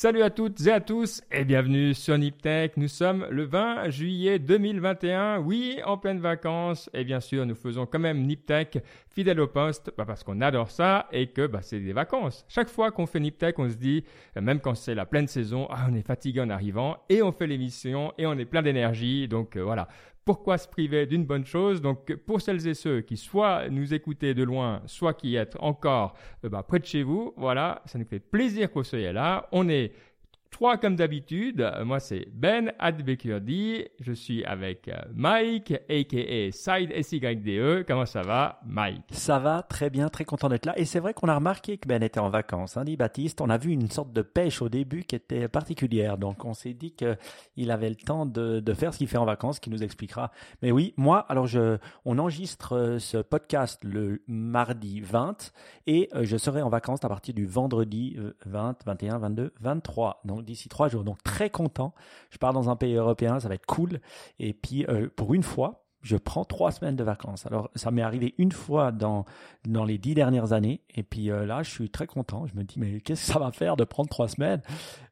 Salut à toutes et à tous et bienvenue sur Niptech. Nous sommes le 20 juillet 2021. Oui, en pleine vacances. Et bien sûr, nous faisons quand même Niptech fidèle au poste bah, parce qu'on adore ça et que bah, c'est des vacances. Chaque fois qu'on fait Niptech, on se dit, euh, même quand c'est la pleine saison, ah, on est fatigué en arrivant et on fait l'émission et on est plein d'énergie. Donc euh, voilà, pourquoi se priver d'une bonne chose Donc, pour celles et ceux qui soit nous écoutez de loin, soit qui êtes encore euh, bah, près de chez vous, voilà, ça nous fait plaisir que vous soyez là. On est Trois comme d'habitude, euh, moi c'est Ben Adbekurdi, je suis avec euh, Mike, aka Side SYDE. Comment ça va, Mike? Ça va très bien, très content d'être là. Et c'est vrai qu'on a remarqué que Ben était en vacances, hein, dit Baptiste. On a vu une sorte de pêche au début qui était particulière. Donc on s'est dit qu'il avait le temps de, faire ce qu'il fait en vacances, qui nous expliquera. Mais oui, moi, alors on enregistre euh, ce podcast le mardi 20 et je serai en vacances à partir du vendredi 20, 21, 22, 23. Donc d'ici trois jours. Donc très content. Je pars dans un pays européen, ça va être cool. Et puis euh, pour une fois, je prends trois semaines de vacances. Alors ça m'est arrivé une fois dans dans les dix dernières années. Et puis euh, là, je suis très content. Je me dis mais qu'est-ce que ça va faire de prendre trois semaines?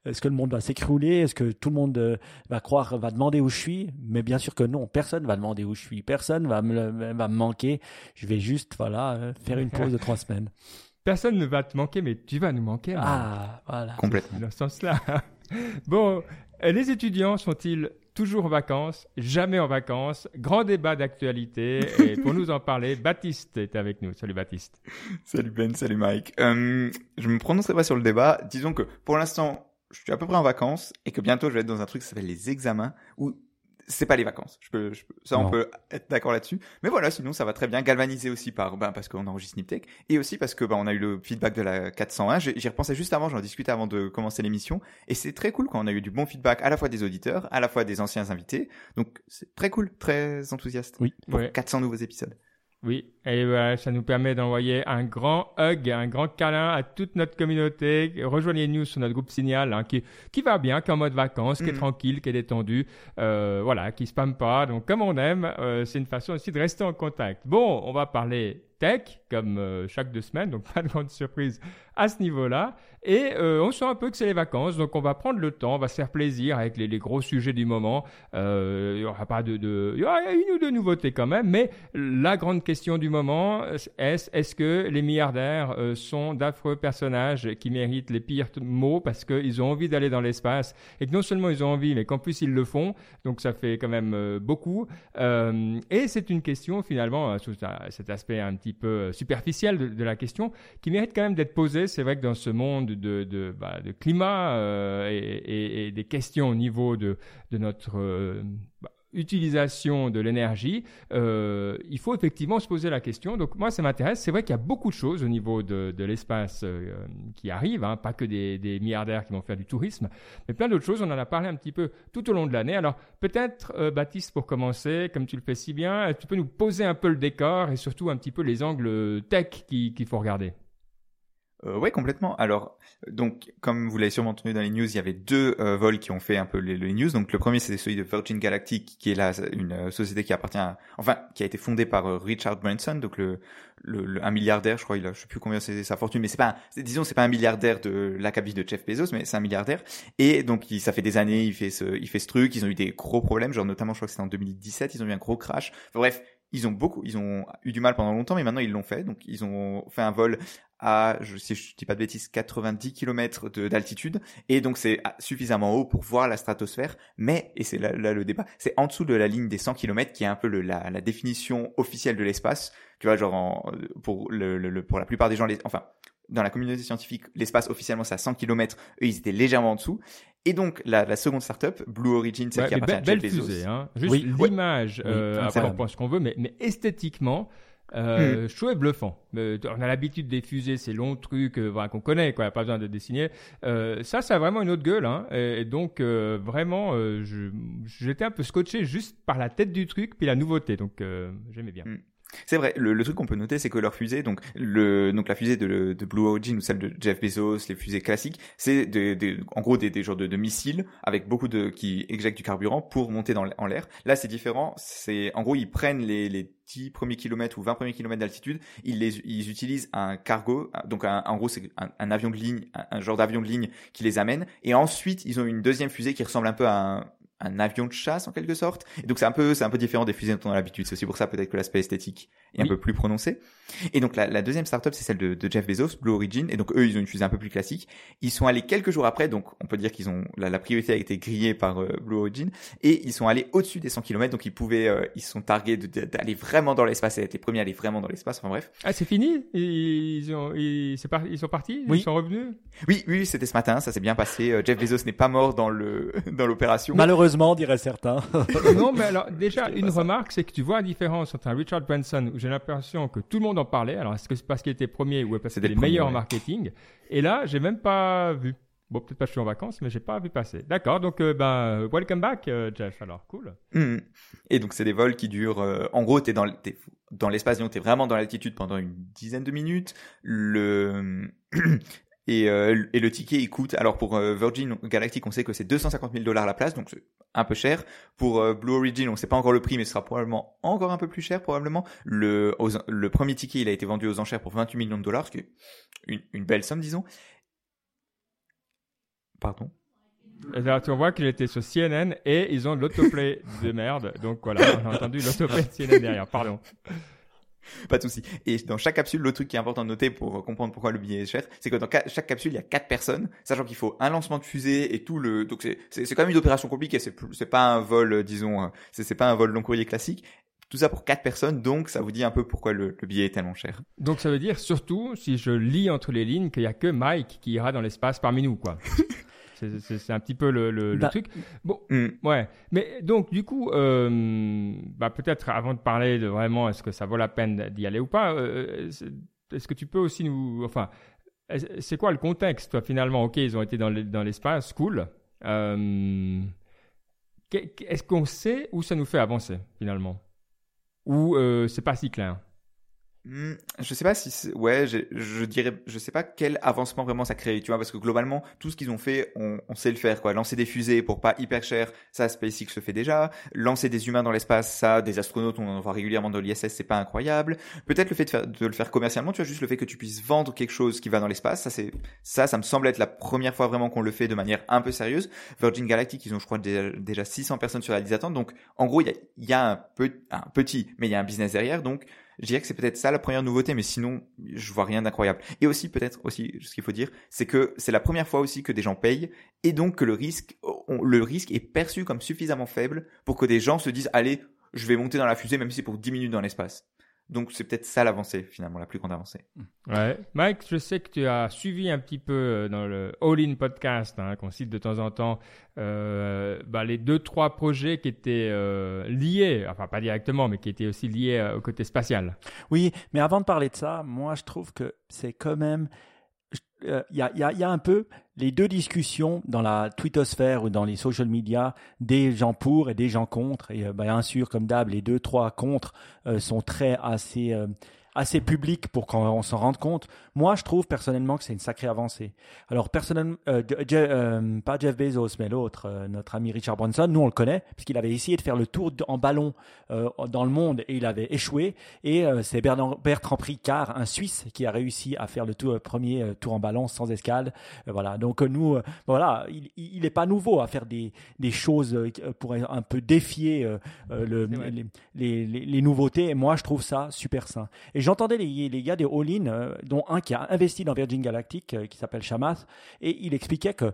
Est-ce que le monde va s'écrouler? Est-ce que tout le monde euh, va croire, va demander où je suis? Mais bien sûr que non. Personne va demander où je suis. Personne va me va me manquer. Je vais juste voilà faire une pause de trois semaines. Personne ne va te manquer, mais tu vas nous manquer. Ah, voilà. Complètement. Dans ce sens-là. bon, les étudiants sont-ils toujours en vacances, jamais en vacances. Grand débat d'actualité. Et pour nous en parler, Baptiste est avec nous. Salut Baptiste. Salut Ben, salut Mike. Euh, je me prononcerai pas sur le débat. Disons que pour l'instant, je suis à peu près en vacances et que bientôt je vais être dans un truc qui s'appelle les examens où c'est pas les vacances. Je peux, je peux ça, on peut être d'accord là-dessus. Mais voilà, sinon, ça va très bien. Galvanisé aussi par, ben, parce qu'on enregistre Niptech. Et aussi parce que, ben, on a eu le feedback de la 401. J'y repensais juste avant, j'en discutais avant de commencer l'émission. Et c'est très cool quand on a eu du bon feedback à la fois des auditeurs, à la fois des anciens invités. Donc, c'est très cool, très enthousiaste. Oui. Pour 400 nouveaux épisodes. Oui, et voilà, ça nous permet d'envoyer un grand hug, un grand câlin à toute notre communauté. Rejoignez-nous sur notre groupe Signal, hein, qui, qui va bien, qui est en mode vacances, qui est mm. tranquille, qui est détendu, euh, voilà, qui spamme pas. Donc, comme on aime, euh, c'est une façon aussi de rester en contact. Bon, on va parler tech, comme euh, chaque deux semaines, donc pas de grande surprise à ce niveau-là. Et euh, on sent un peu que c'est les vacances, donc on va prendre le temps, on va se faire plaisir avec les, gros sujets du moment. Euh, il y aura pas de, y aura une ou deux nouveautés quand même, mais la grande question du moment est est-ce que les milliardaires sont d'affreux personnages qui méritent les pires mots parce qu'ils ont envie d'aller dans l'espace? Et que non seulement ils ont envie, mais qu'en plus ils le font. Donc ça fait quand même beaucoup. Et c'est une question finalement sous cet aspect un petit peu superficiel de, de la question qui mérite quand même d'être posée. C'est vrai que dans ce monde de, de, bah, climat euh, et, et, des questions au niveau de, de notre euh, bah, utilisation de l'énergie, euh, il faut effectivement se poser la question. Donc moi, ça m'intéresse. C'est vrai qu'il y a beaucoup de choses au niveau de, de l'espace euh, qui arrivent, hein, pas que des, des, milliardaires qui vont faire du tourisme, mais plein d'autres choses. On en a parlé un petit peu tout au long de l'année. Alors peut-être, euh, Baptiste, pour commencer, comme tu le fais si bien, tu peux nous poser un peu le décor et surtout un petit peu les angles tech qu'il faut regarder. Euh, ouais, complètement. Alors, donc, comme vous l'avez sûrement entendu dans les news, il y avait deux euh, vols qui ont fait un peu les, news. Donc, le premier, c'est celui de Virgin Galactic, qui est là une euh, société qui appartient, à, enfin, qui a été fondée par euh, Richard Branson, donc le, le, un milliardaire, je crois, il a, je sais plus combien c'est sa fortune, mais c'est pas, disons, c'est pas un milliardaire de l'acabit de Jeff Bezos, mais c'est un milliardaire. Et donc, il, ça fait des années, il fait ce, il fait ce truc. Ils ont eu des gros problèmes, genre notamment, je crois que c'était en 2017, ils ont eu un gros crash. Enfin, bref, ils ont beaucoup, ils ont eu du mal pendant longtemps, mais maintenant ils l'ont fait. Donc ils ont fait un vol à, je, si je dis pas de bêtises, 90 km d'altitude, et donc c'est suffisamment haut pour voir la stratosphère. Mais et c'est là, le débat, c'est en dessous de la ligne des 100 km qui est un peu la, définition officielle de l'espace. Tu vois, genre pour la plupart des gens, enfin dans la communauté scientifique, l'espace officiellement c'est à 100 km, eux ils étaient légèrement en dessous. Et donc la, la seconde startup, Blue Origin, celle qui appartient à Jeff Bezos. Fusée, hein. Juste l'image, euh, après on pense ce qu'on veut, mais, mais esthétiquement, euh, hmm. je trouvais bluffant. Euh, on a l'habitude des fusées, ces longs trucs euh, voilà, qu'on connaît, quoi, pas besoin de dessiner. Euh, ça, ça a vraiment une autre gueule. Hein. Et, donc, euh, vraiment, j'étais un peu scotché juste par la tête du truc, puis la nouveauté. Donc, j'aimais bien. Hmm. C'est vrai. Le, le truc qu'on peut noter, c'est que leur fusée, donc le donc la fusée de, de Blue Origin ou celle de Jeff Bezos, les fusées classiques, c'est des, des, en gros des, des genres de, de, missiles avec beaucoup de qui éjectent du carburant pour monter dans, en l'air. Là, c'est différent. C'est en gros ils prennent les, les 10 premiers kilomètres ou 20 premiers kilomètres d'altitude, ils, les, ils utilisent un cargo, donc un, en gros c'est un, avion de ligne, un, un genre d'avion de ligne qui les amène, et ensuite ils ont une deuxième fusée qui ressemble un peu à un, un avion de chasse en quelque sorte. Et donc c'est un peu c'est un peu différent des fusées dont on a l'habitude. C'est aussi pour ça peut-être que l'aspect esthétique est un peu plus prononcé. Et donc la, la deuxième startup c'est celle de, de, Jeff Bezos, Blue Origin. Et donc eux ils ont une fusée un peu plus classique. Ils sont allés quelques jours après, donc on peut dire qu'ils ont la, la, priorité a été grillée par euh, Blue Origin et ils sont allés au-dessus des 100 km. Donc ils pouvaient euh, ils sont targués d'aller vraiment dans l'espace. Ils étaient premiers à aller vraiment dans l'espace. Enfin bref. Ah c'est fini? Ils ont ils, par... ils sont partis? Oui. ils sont revenus? Oui oui c'était ce matin ça s'est bien passé. Euh, Jeff Bezos n'est pas mort dans le dans l'opération. Malheureusement dirait certains. non, mais alors déjà une remarque, c'est que tu vois la différence entre un Richard Branson où j'ai l'impression que tout le monde en parlait. Alors est-ce que c'est parce qu'il était premier ou parce qu'il était le meilleur en marketing? Et là, j'ai même pas vu. Bon, peut-être pas que je suis en vacances, mais j'ai pas vu passer. D'accord, donc euh, ben welcome back, euh, Jeff. Alors cool. Mmh. Et donc c'est des vols qui durent. Euh, en gros, t'es dans es dans l'espace, donc t'es vraiment dans l'altitude pendant une dizaine de minutes. Le Et, euh, et, le ticket, il coûte. Alors pour euh, Virgin Galactic, on sait que c'est 250 000 dollars la place, donc c'est un peu cher. Pour euh, Blue Origin, on sait pas encore le prix, mais ce sera probablement encore un peu plus cher probablement. Le, premier ticket, il a été vendu aux enchères pour 28 millions de dollars, ce qui est une, belle somme, disons. Pardon. Alors, tu vois qu'il était sur CNN et ils ont l'autoplay de merde. Donc voilà, on a entendu l'autoplay de CNN derrière. Pardon. Pas de souci. Et dans chaque capsule, le truc qui est important de noter pour comprendre pourquoi le billet est cher, c'est que dans chaque capsule, il y a quatre personnes, sachant qu'il faut un lancement de fusée et tout le. Donc c'est quand même une opération compliquée. C'est c'est pas un vol, euh, disons, euh, c'est pas un vol long courrier classique. Tout ça pour quatre personnes, donc ça vous dit un peu pourquoi le, le, billet est tellement cher. Donc ça veut dire surtout, si je lis entre les lignes, qu'il y a que Mike qui ira dans l'espace parmi nous, quoi. C'est un petit peu le, le, bah, truc. Bon, mm. ouais. Mais donc, du coup, euh, bah, peut-être avant de parler de vraiment est-ce que ça vaut la peine d'y aller ou pas, euh, est-ce que tu peux aussi nous. Enfin, c'est quoi le contexte, toi, finalement? Ok, ils ont été dans l'espace, cool. Euh, est-ce qu'on sait où ça nous fait avancer, finalement? Ou c'est pas si clair? Hmm, je sais pas si ouais je, dirais je sais pas quel avancement vraiment ça crée tu vois parce que globalement tout ce qu'ils ont fait on, sait le faire quoi. Lancer des fusées pour pas hyper cher ça SpaceX le fait déjà. Lancer des humains dans l'espace ça des astronautes on en voit régulièrement dans l'ISS c'est pas incroyable. Peut-être le fait de, le faire commercialement tu vois juste le fait que tu puisses vendre quelque chose qui va dans l'espace ça c'est ça ça me semble être la première fois vraiment qu'on le fait de manière un peu sérieuse. Virgin Galactic ils ont je crois déjà, déjà 600 personnes sur la liste d'attente donc en gros il y a, un, un petit mais il y a un business derrière donc je dirais que c'est peut-être ça la première nouveauté, mais sinon, je vois rien d'incroyable. Et aussi, peut-être aussi, ce qu'il faut dire, c'est que c'est la première fois aussi que des gens payent, et donc que le risque, le risque est perçu comme suffisamment faible pour que des gens se disent, allez, je vais monter dans la fusée, même si c'est pour 10 minutes dans l'espace. Donc c'est peut-être ça l'avancée finalement, la plus grande avancée. Ouais. Mike, je sais que tu as suivi un petit peu euh, dans le All In podcast hein, qu'on cite de temps en temps euh, bah, les deux trois projets qui étaient euh, liés, enfin pas directement, mais qui étaient aussi liés euh, au côté spatial. Oui, mais avant de parler de ça, moi je trouve que c'est quand même il euh, y, a, y, a, un peu les deux discussions dans la twittosphère ou dans les social media, des gens pour et des gens contre. Et euh, bien sûr, comme d'hab, les deux, trois contre euh, sont très assez assez public pour qu'on s'en rende compte. Moi, je trouve personnellement que c'est une sacrée avancée. Alors, personnellement, euh, euh, pas Jeff Bezos, mais l'autre, euh, notre ami Richard Branson, nous on le connaît, puisqu'il avait essayé de faire le tour en ballon dans le monde et il avait échoué. Et c'est Bertrand Pricard, un Suisse, qui a réussi à faire le tour, premier tour en ballon sans escale. voilà. Donc nous, voilà, il n'est pas nouveau à faire des, des choses pour un peu défier le, les, les, les, nouveautés. Et moi, je trouve ça super sain. Et j'entendais les, gars des All-In, euh, dont un qui a investi dans Virgin Galactic, euh, qui s'appelle Chamath, et il expliquait que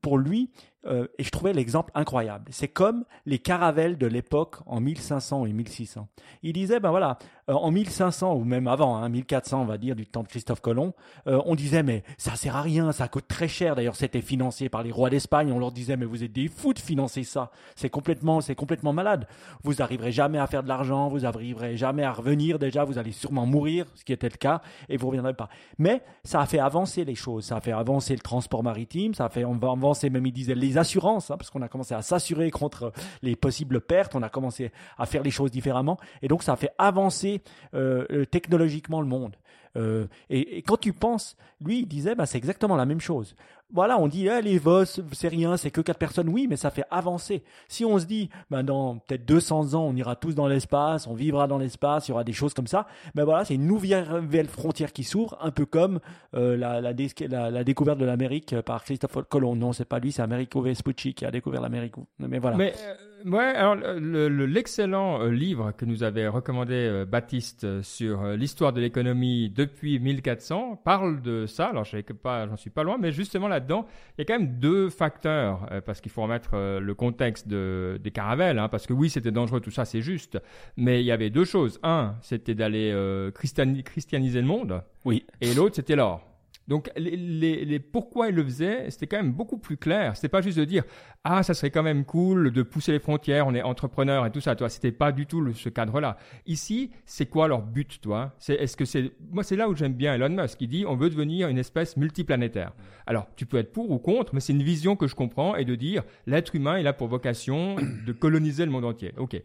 pour lui, euh, et je trouvais l'exemple incroyable. C'est comme les caravelles de l'époque en 1500 et 1600. Il disait, ben voilà, euh, en 1500 ou même avant, hein, 1400 on va dire, du temps de Christophe Colomb, euh, on disait, mais ça sert à rien, ça coûte très cher. D'ailleurs, c'était financé par les rois d'Espagne. On leur disait, mais vous êtes des fous de financer ça. C'est complètement, c'est complètement malade. Vous n'arriverez jamais à faire de l'argent, vous n'arriverez jamais à revenir. Déjà, vous allez sûrement mourir, ce qui était le cas, et vous reviendrez mais ça a fait avancer les choses, ça a fait avancer le transport maritime, ça a fait avancer, même il disait, assurances, hein, parce qu'on a commencé à s'assurer contre les possibles pertes, on a commencé à faire les choses différemment, et donc ça a fait avancer euh, technologiquement le monde. Euh, et, et, quand tu penses, lui, il disait, bah, c'est exactement la même chose voilà, on dit, eh, les VOS, c'est rien, c'est que quatre personnes. Oui, mais ça fait avancer. Si on se dit, ben, dans peut-être 200 ans, on ira tous dans l'espace, on vivra dans l'espace, il y aura des choses comme ça, ben voilà, c'est une nouvelle frontière qui s'ouvre, un peu comme euh, la, la, la, découverte de l'Amérique par Christophe Colomb. Non, c'est pas lui, c'est Americo Vespucci qui a découvert l'Amérique. Mais voilà. Mais, euh, Ouais, alors l'excellent le, euh, livre que nous avait recommandé euh, Baptiste euh, sur l'histoire de l'économie depuis 1400 parle de ça. Alors je sais pas, j'en suis pas loin, mais justement là-dedans, il y a quand même deux facteurs parce qu'il faut remettre le contexte de, des caravelles, hein, parce que oui, c'était dangereux, tout ça, c'est juste, mais il y avait deux choses. Un, c'était d'aller christianiser le monde. Oui. Et l'autre, c'était l'or. Donc les, les, les, pourquoi il le faisait, c'était quand même beaucoup plus clair. C'était pas juste de dire ah ça serait quand même cool de pousser les frontières, on est entrepreneur et tout ça. Toi, c'était pas du tout ce cadre-là. Ici, c'est quoi leur but, toi C'est est-ce que c'est moi c'est là où j'aime bien Elon Musk qui dit on veut devenir une espèce multiplanétaire. Alors tu peux être pour ou contre, mais c'est une vision que je comprends et de dire l'être humain il a pour vocation de coloniser le monde entier. Ok.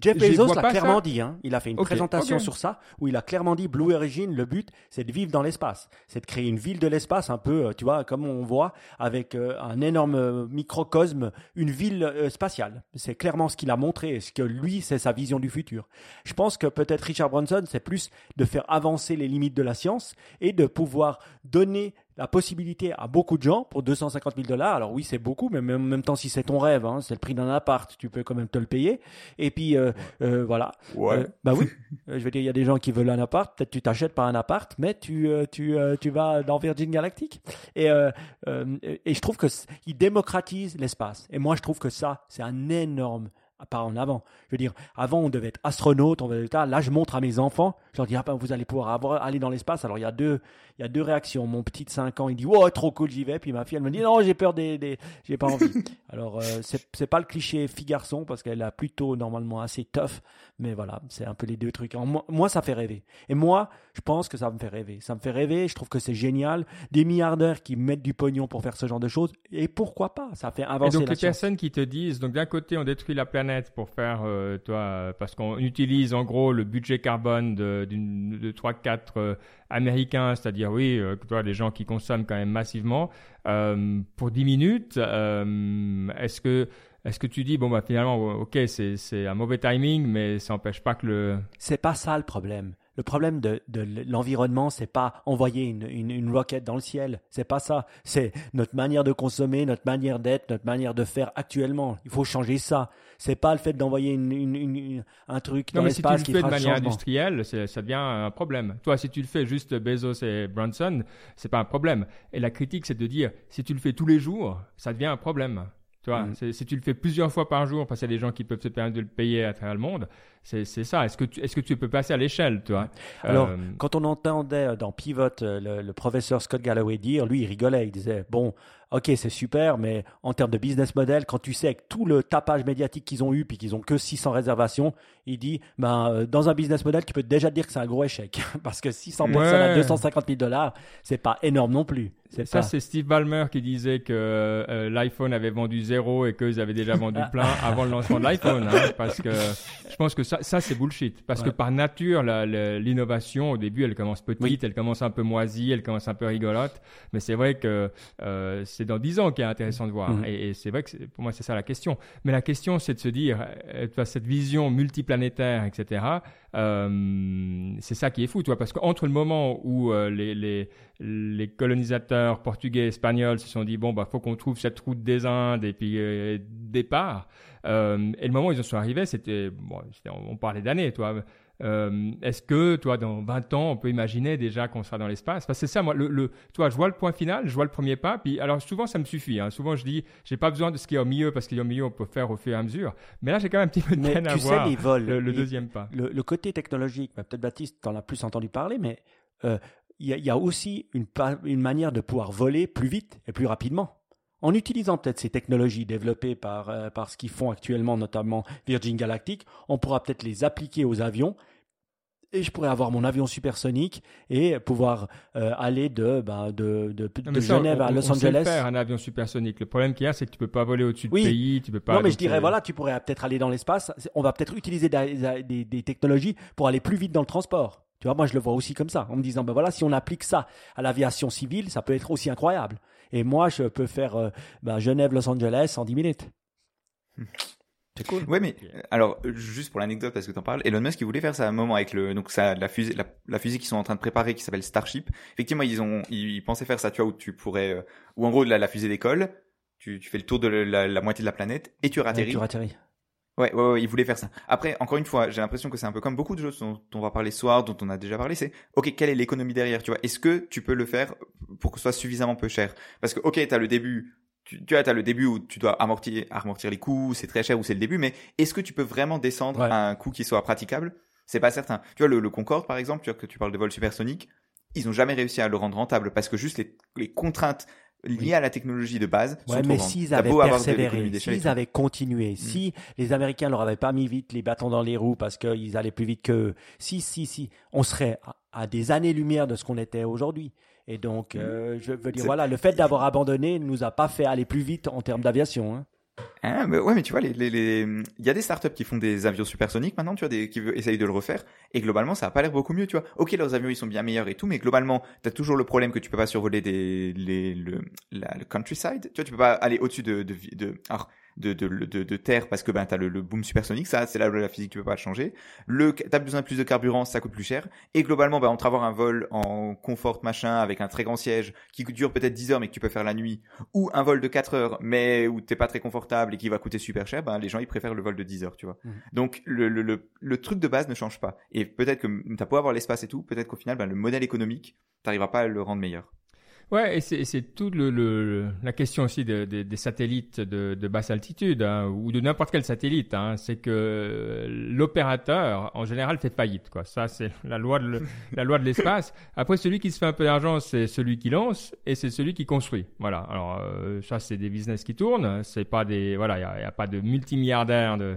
Jeff Bezos l'a clairement dit. Hein. Il a fait une présentation sur ça où il a clairement dit Blue Origin, le but c'est de vivre dans l'espace, c'est de créer une ville de l'espace, un peu, euh, tu vois, comme on voit, avec euh, un énorme euh, microcosme, une ville spatiale. C'est clairement ce qu'il a montré, ce que lui, c'est sa vision du futur. Je pense que peut-être Richard Branson, c'est plus de faire avancer les limites de la science et de pouvoir donner la possibilité à beaucoup de gens pour 250 000 dollars. Alors oui, c'est beaucoup, mais en même temps, si c'est ton rêve, hein, c'est le prix d'un appart, tu peux quand même te le payer. Et puis euh, euh, voilà. Ouais. Euh, bah oui. je veux dire, il y a des gens qui veulent un appart. Peut-être tu t'achètes pas un appart, mais tu tu tu vas dans Virgin Galactic. Et et je trouve que il démocratise l'espace. Et moi, je trouve que ça, c'est un énorme pas en avant. Je veux dire, avant, on devait être astronaute, on devait être là. Là, je montre à mes enfants, je leur dis, ah ben, vous allez pouvoir avoir, aller dans l'espace. Alors, il y a deux, il y a deux réactions. Mon petit de 5 ans, il dit, oh, trop cool, j'y vais. Puis ma fille, elle me dit, non, j'ai peur des, des... j'ai pas envie. Alors, euh, c'est pas le cliché fille-garçon, parce qu'elle a plutôt, normalement, assez tough. Mais voilà, c'est un peu les deux trucs. moi, moi, ça fait rêver. Et moi, je pense que ça me fait rêver. Ça me fait rêver, je trouve que c'est génial. Des milliardaires qui mettent du pognon pour faire ce genre de choses. Et pourquoi pas? Ça fait avancer Et donc, les personnes qui te disent, donc d'un côté, on détruit la planète, pour faire, euh, toi, parce qu'on utilise en gros le budget carbone de, de 3-4 euh, américains, c'est-à-dire, oui, euh, toi, des gens qui consomment quand même massivement, pour 10 minutes, est-ce que est-ce que tu dis, bon, bah, finalement, ok, c'est un mauvais timing, mais ça n'empêche pas que le... C'est pas ça le problème. Le problème de, de l'environnement, c'est pas envoyer une, une, une roquette dans le ciel. C'est pas ça. C'est notre manière de consommer, notre manière d'être, notre manière de faire actuellement. Il faut changer ça. C'est pas le fait d'envoyer une, un truc dans l'espace qui fera si tu le fais de manière industrielle, ça devient un problème. Toi, si tu le fais juste Bezos et Brunson, c'est pas un problème. Et la critique, c'est de dire, si tu le fais tous les jours, ça devient un problème. Tu vois, mm. si tu le fais plusieurs fois par jour, parce qu'il y a des gens qui peuvent se permettre de le payer à travers le monde, c'est ça. Est-ce que, tu, est-ce que tu peux passer à l'échelle, tu vois Alors, euh, quand on entendait dans Pivot euh, le, le, professeur Scott Galloway dire, lui, il rigolait. Il disait, bon, ok, c'est super, mais en termes de business model, quand tu sais avec tout le tapage médiatique qu'ils ont eu, puis qu'ils ont que 600 réservations, il dit, ben, euh, dans un business model, tu peux déjà te dire que c'est un gros échec. Parce que 600 personnes à 250 000 dollars, c'est pas énorme non plus. Ça, c'est Steve Ballmer qui disait que euh, l'iPhone avait vendu zéro et qu'ils avaient déjà vendu plein avant le lancement de l'iPhone. Hein, parce que je pense que ça, ça c'est bullshit. Parce que par nature, l'innovation, au début, elle commence petite, elle commence un peu moisie, elle commence un peu rigolote. Mais c'est vrai que euh, c'est dans dix ans qu'il est intéressant de voir. Mhm. Et, c'est vrai que pour moi, c'est ça la question. Mais la question, c'est de se dire, euh, cette vision multiplanétaire, etc., euh, c'est ça qui est fou, toi, parce qu'entre le moment où euh, les, les, les, colonisateurs portugais, espagnols se sont dit, bon, bah, faut qu'on trouve cette route des Indes et puis euh, départ, et le moment où ils en sont arrivés, c'était, bon, on parlait d'années, toi. Euh, est-ce que, toi, dans 20 ans, on peut imaginer déjà qu'on sera dans l'espace? Parce que c'est ça, moi, le, le, toi, je vois le point final, je vois le premier pas, puis alors souvent, ça me suffit. Hein. Souvent, je dis, j'ai pas besoin de ce qui est au milieu, parce qu'il y a au milieu, on peut faire au fur et à mesure. Mais là, j'ai quand même un petit peu de peine à voir les vols, le, deuxième pas. Le, côté technologique, bah, peut-être Baptiste, t'en as plus entendu parler, mais euh, il y, y, a aussi une, une manière de pouvoir voler plus vite et plus rapidement en utilisant peut-être ces technologies développées par, euh, par ce qu'ils font actuellement, notamment Virgin Galactic, on pourra peut-être les appliquer aux avions et je pourrais avoir mon avion supersonique et pouvoir euh, aller de, bah, de, de, de Genève à Los on Angeles. Sait faire un avion supersonique. Le problème qu'il y a, c'est que tu peux pas voler au-dessus oui. du pays, tu peux pas. Non, mais je dirais, voilà, tu pourrais peut-être aller dans l'espace. On va peut-être utiliser des, des, des, technologies pour aller plus vite dans le transport. Tu vois, moi, je le vois aussi comme ça, en me disant, ben voilà, si on applique ça à l'aviation civile, ça peut être aussi incroyable. Et moi, je peux faire euh, ben, Genève-Los Angeles en 10 minutes. C'est cool. Ouais, mais alors juste pour l'anecdote parce que t'en parles, Elon Musk il voulait faire ça à un moment avec le donc ça la fusée la, fusée qu'ils sont en train de préparer qui s'appelle Starship. Effectivement, ils ont ils, pensaient faire ça, tu vois, où tu pourrais euh, ou en gros la, la fusée d'école, tu, tu fais le tour de la, la, moitié de la planète et tu ratterris. tu ratterris. Ouais, ouais, ouais, il voulait faire ça. Après, encore une fois, j'ai l'impression que c'est un peu comme beaucoup de choses dont on va parler ce soir, dont on a déjà parlé, c'est, ok, quelle est l'économie derrière, tu vois? Est-ce que tu peux le faire pour que ce soit suffisamment peu cher? Parce que, ok, t'as le début, tu, tu as, as le début où tu dois amortir, amortir les coûts, c'est très cher ou c'est le début, mais est-ce que tu peux vraiment descendre à un coût qui soit praticable? C'est pas certain. Tu vois, le, le, Concorde, par exemple, tu vois que tu parles de vol supersonique, ils ont jamais réussi à le rendre rentable parce que juste les, les contraintes liées à la technologie de base ouais, mais s'ils avaient persévéré, s'ils avaient continué, mm. si les Américains leur avaient pas mis vite les bâtons dans les roues parce qu'ils allaient plus vite que si, si, si, on serait à des années-lumière de ce qu'on était aujourd'hui. Et donc, mm. euh, je veux dire, voilà, le fait d'avoir abandonné nous a pas fait aller plus vite en termes d'aviation. Hein. Ah, mais ouais, mais tu vois, les, les, les... il y a des startups qui font des avions supersoniques maintenant, tu vois, des, qui essayent de le refaire, et globalement, ça a pas l'air beaucoup mieux, tu vois. Ok, leurs avions, ils sont bien meilleurs et tout, mais globalement, t'as toujours le problème que tu peux pas survoler des, les, le, le countryside, tu vois, tu peux pas aller au-dessus de, de, de, alors, de, de, de, de terre parce que ben t'as le, le boom supersonique, ça c'est là où la physique tu peux pas le changer. Le t'as besoin de plus de carburant, ça coûte plus cher. Et globalement, ben entre avoir un vol en confort machin avec un très grand siège qui dure peut-être 10 heures mais que tu peux faire la nuit, ou un vol de 4 heures mais où t'es pas très confortable et qui va coûter super cher, ben les gens ils préfèrent le vol de 10 heures, tu vois. Mmh. Donc le, le, le, le, truc de base ne change pas. Et peut-être que t'as beau avoir l'espace et tout, peut-être qu'au final ben, le modèle économique t'arriveras pas à le rendre meilleur. Ouais, et c'est toute le, le, la question aussi de, de, des satellites de, de basse altitude hein, ou de n'importe quel satellite. Hein, c'est que l'opérateur, en général, fait faillite. Quoi. Ça, c'est la loi de la loi de l'espace. Après, celui qui se fait un peu d'argent, c'est celui qui lance et c'est celui qui construit. Voilà. Alors euh, ça, c'est des business qui tournent. C'est pas des voilà, il y a, a, pas de multimilliardaires de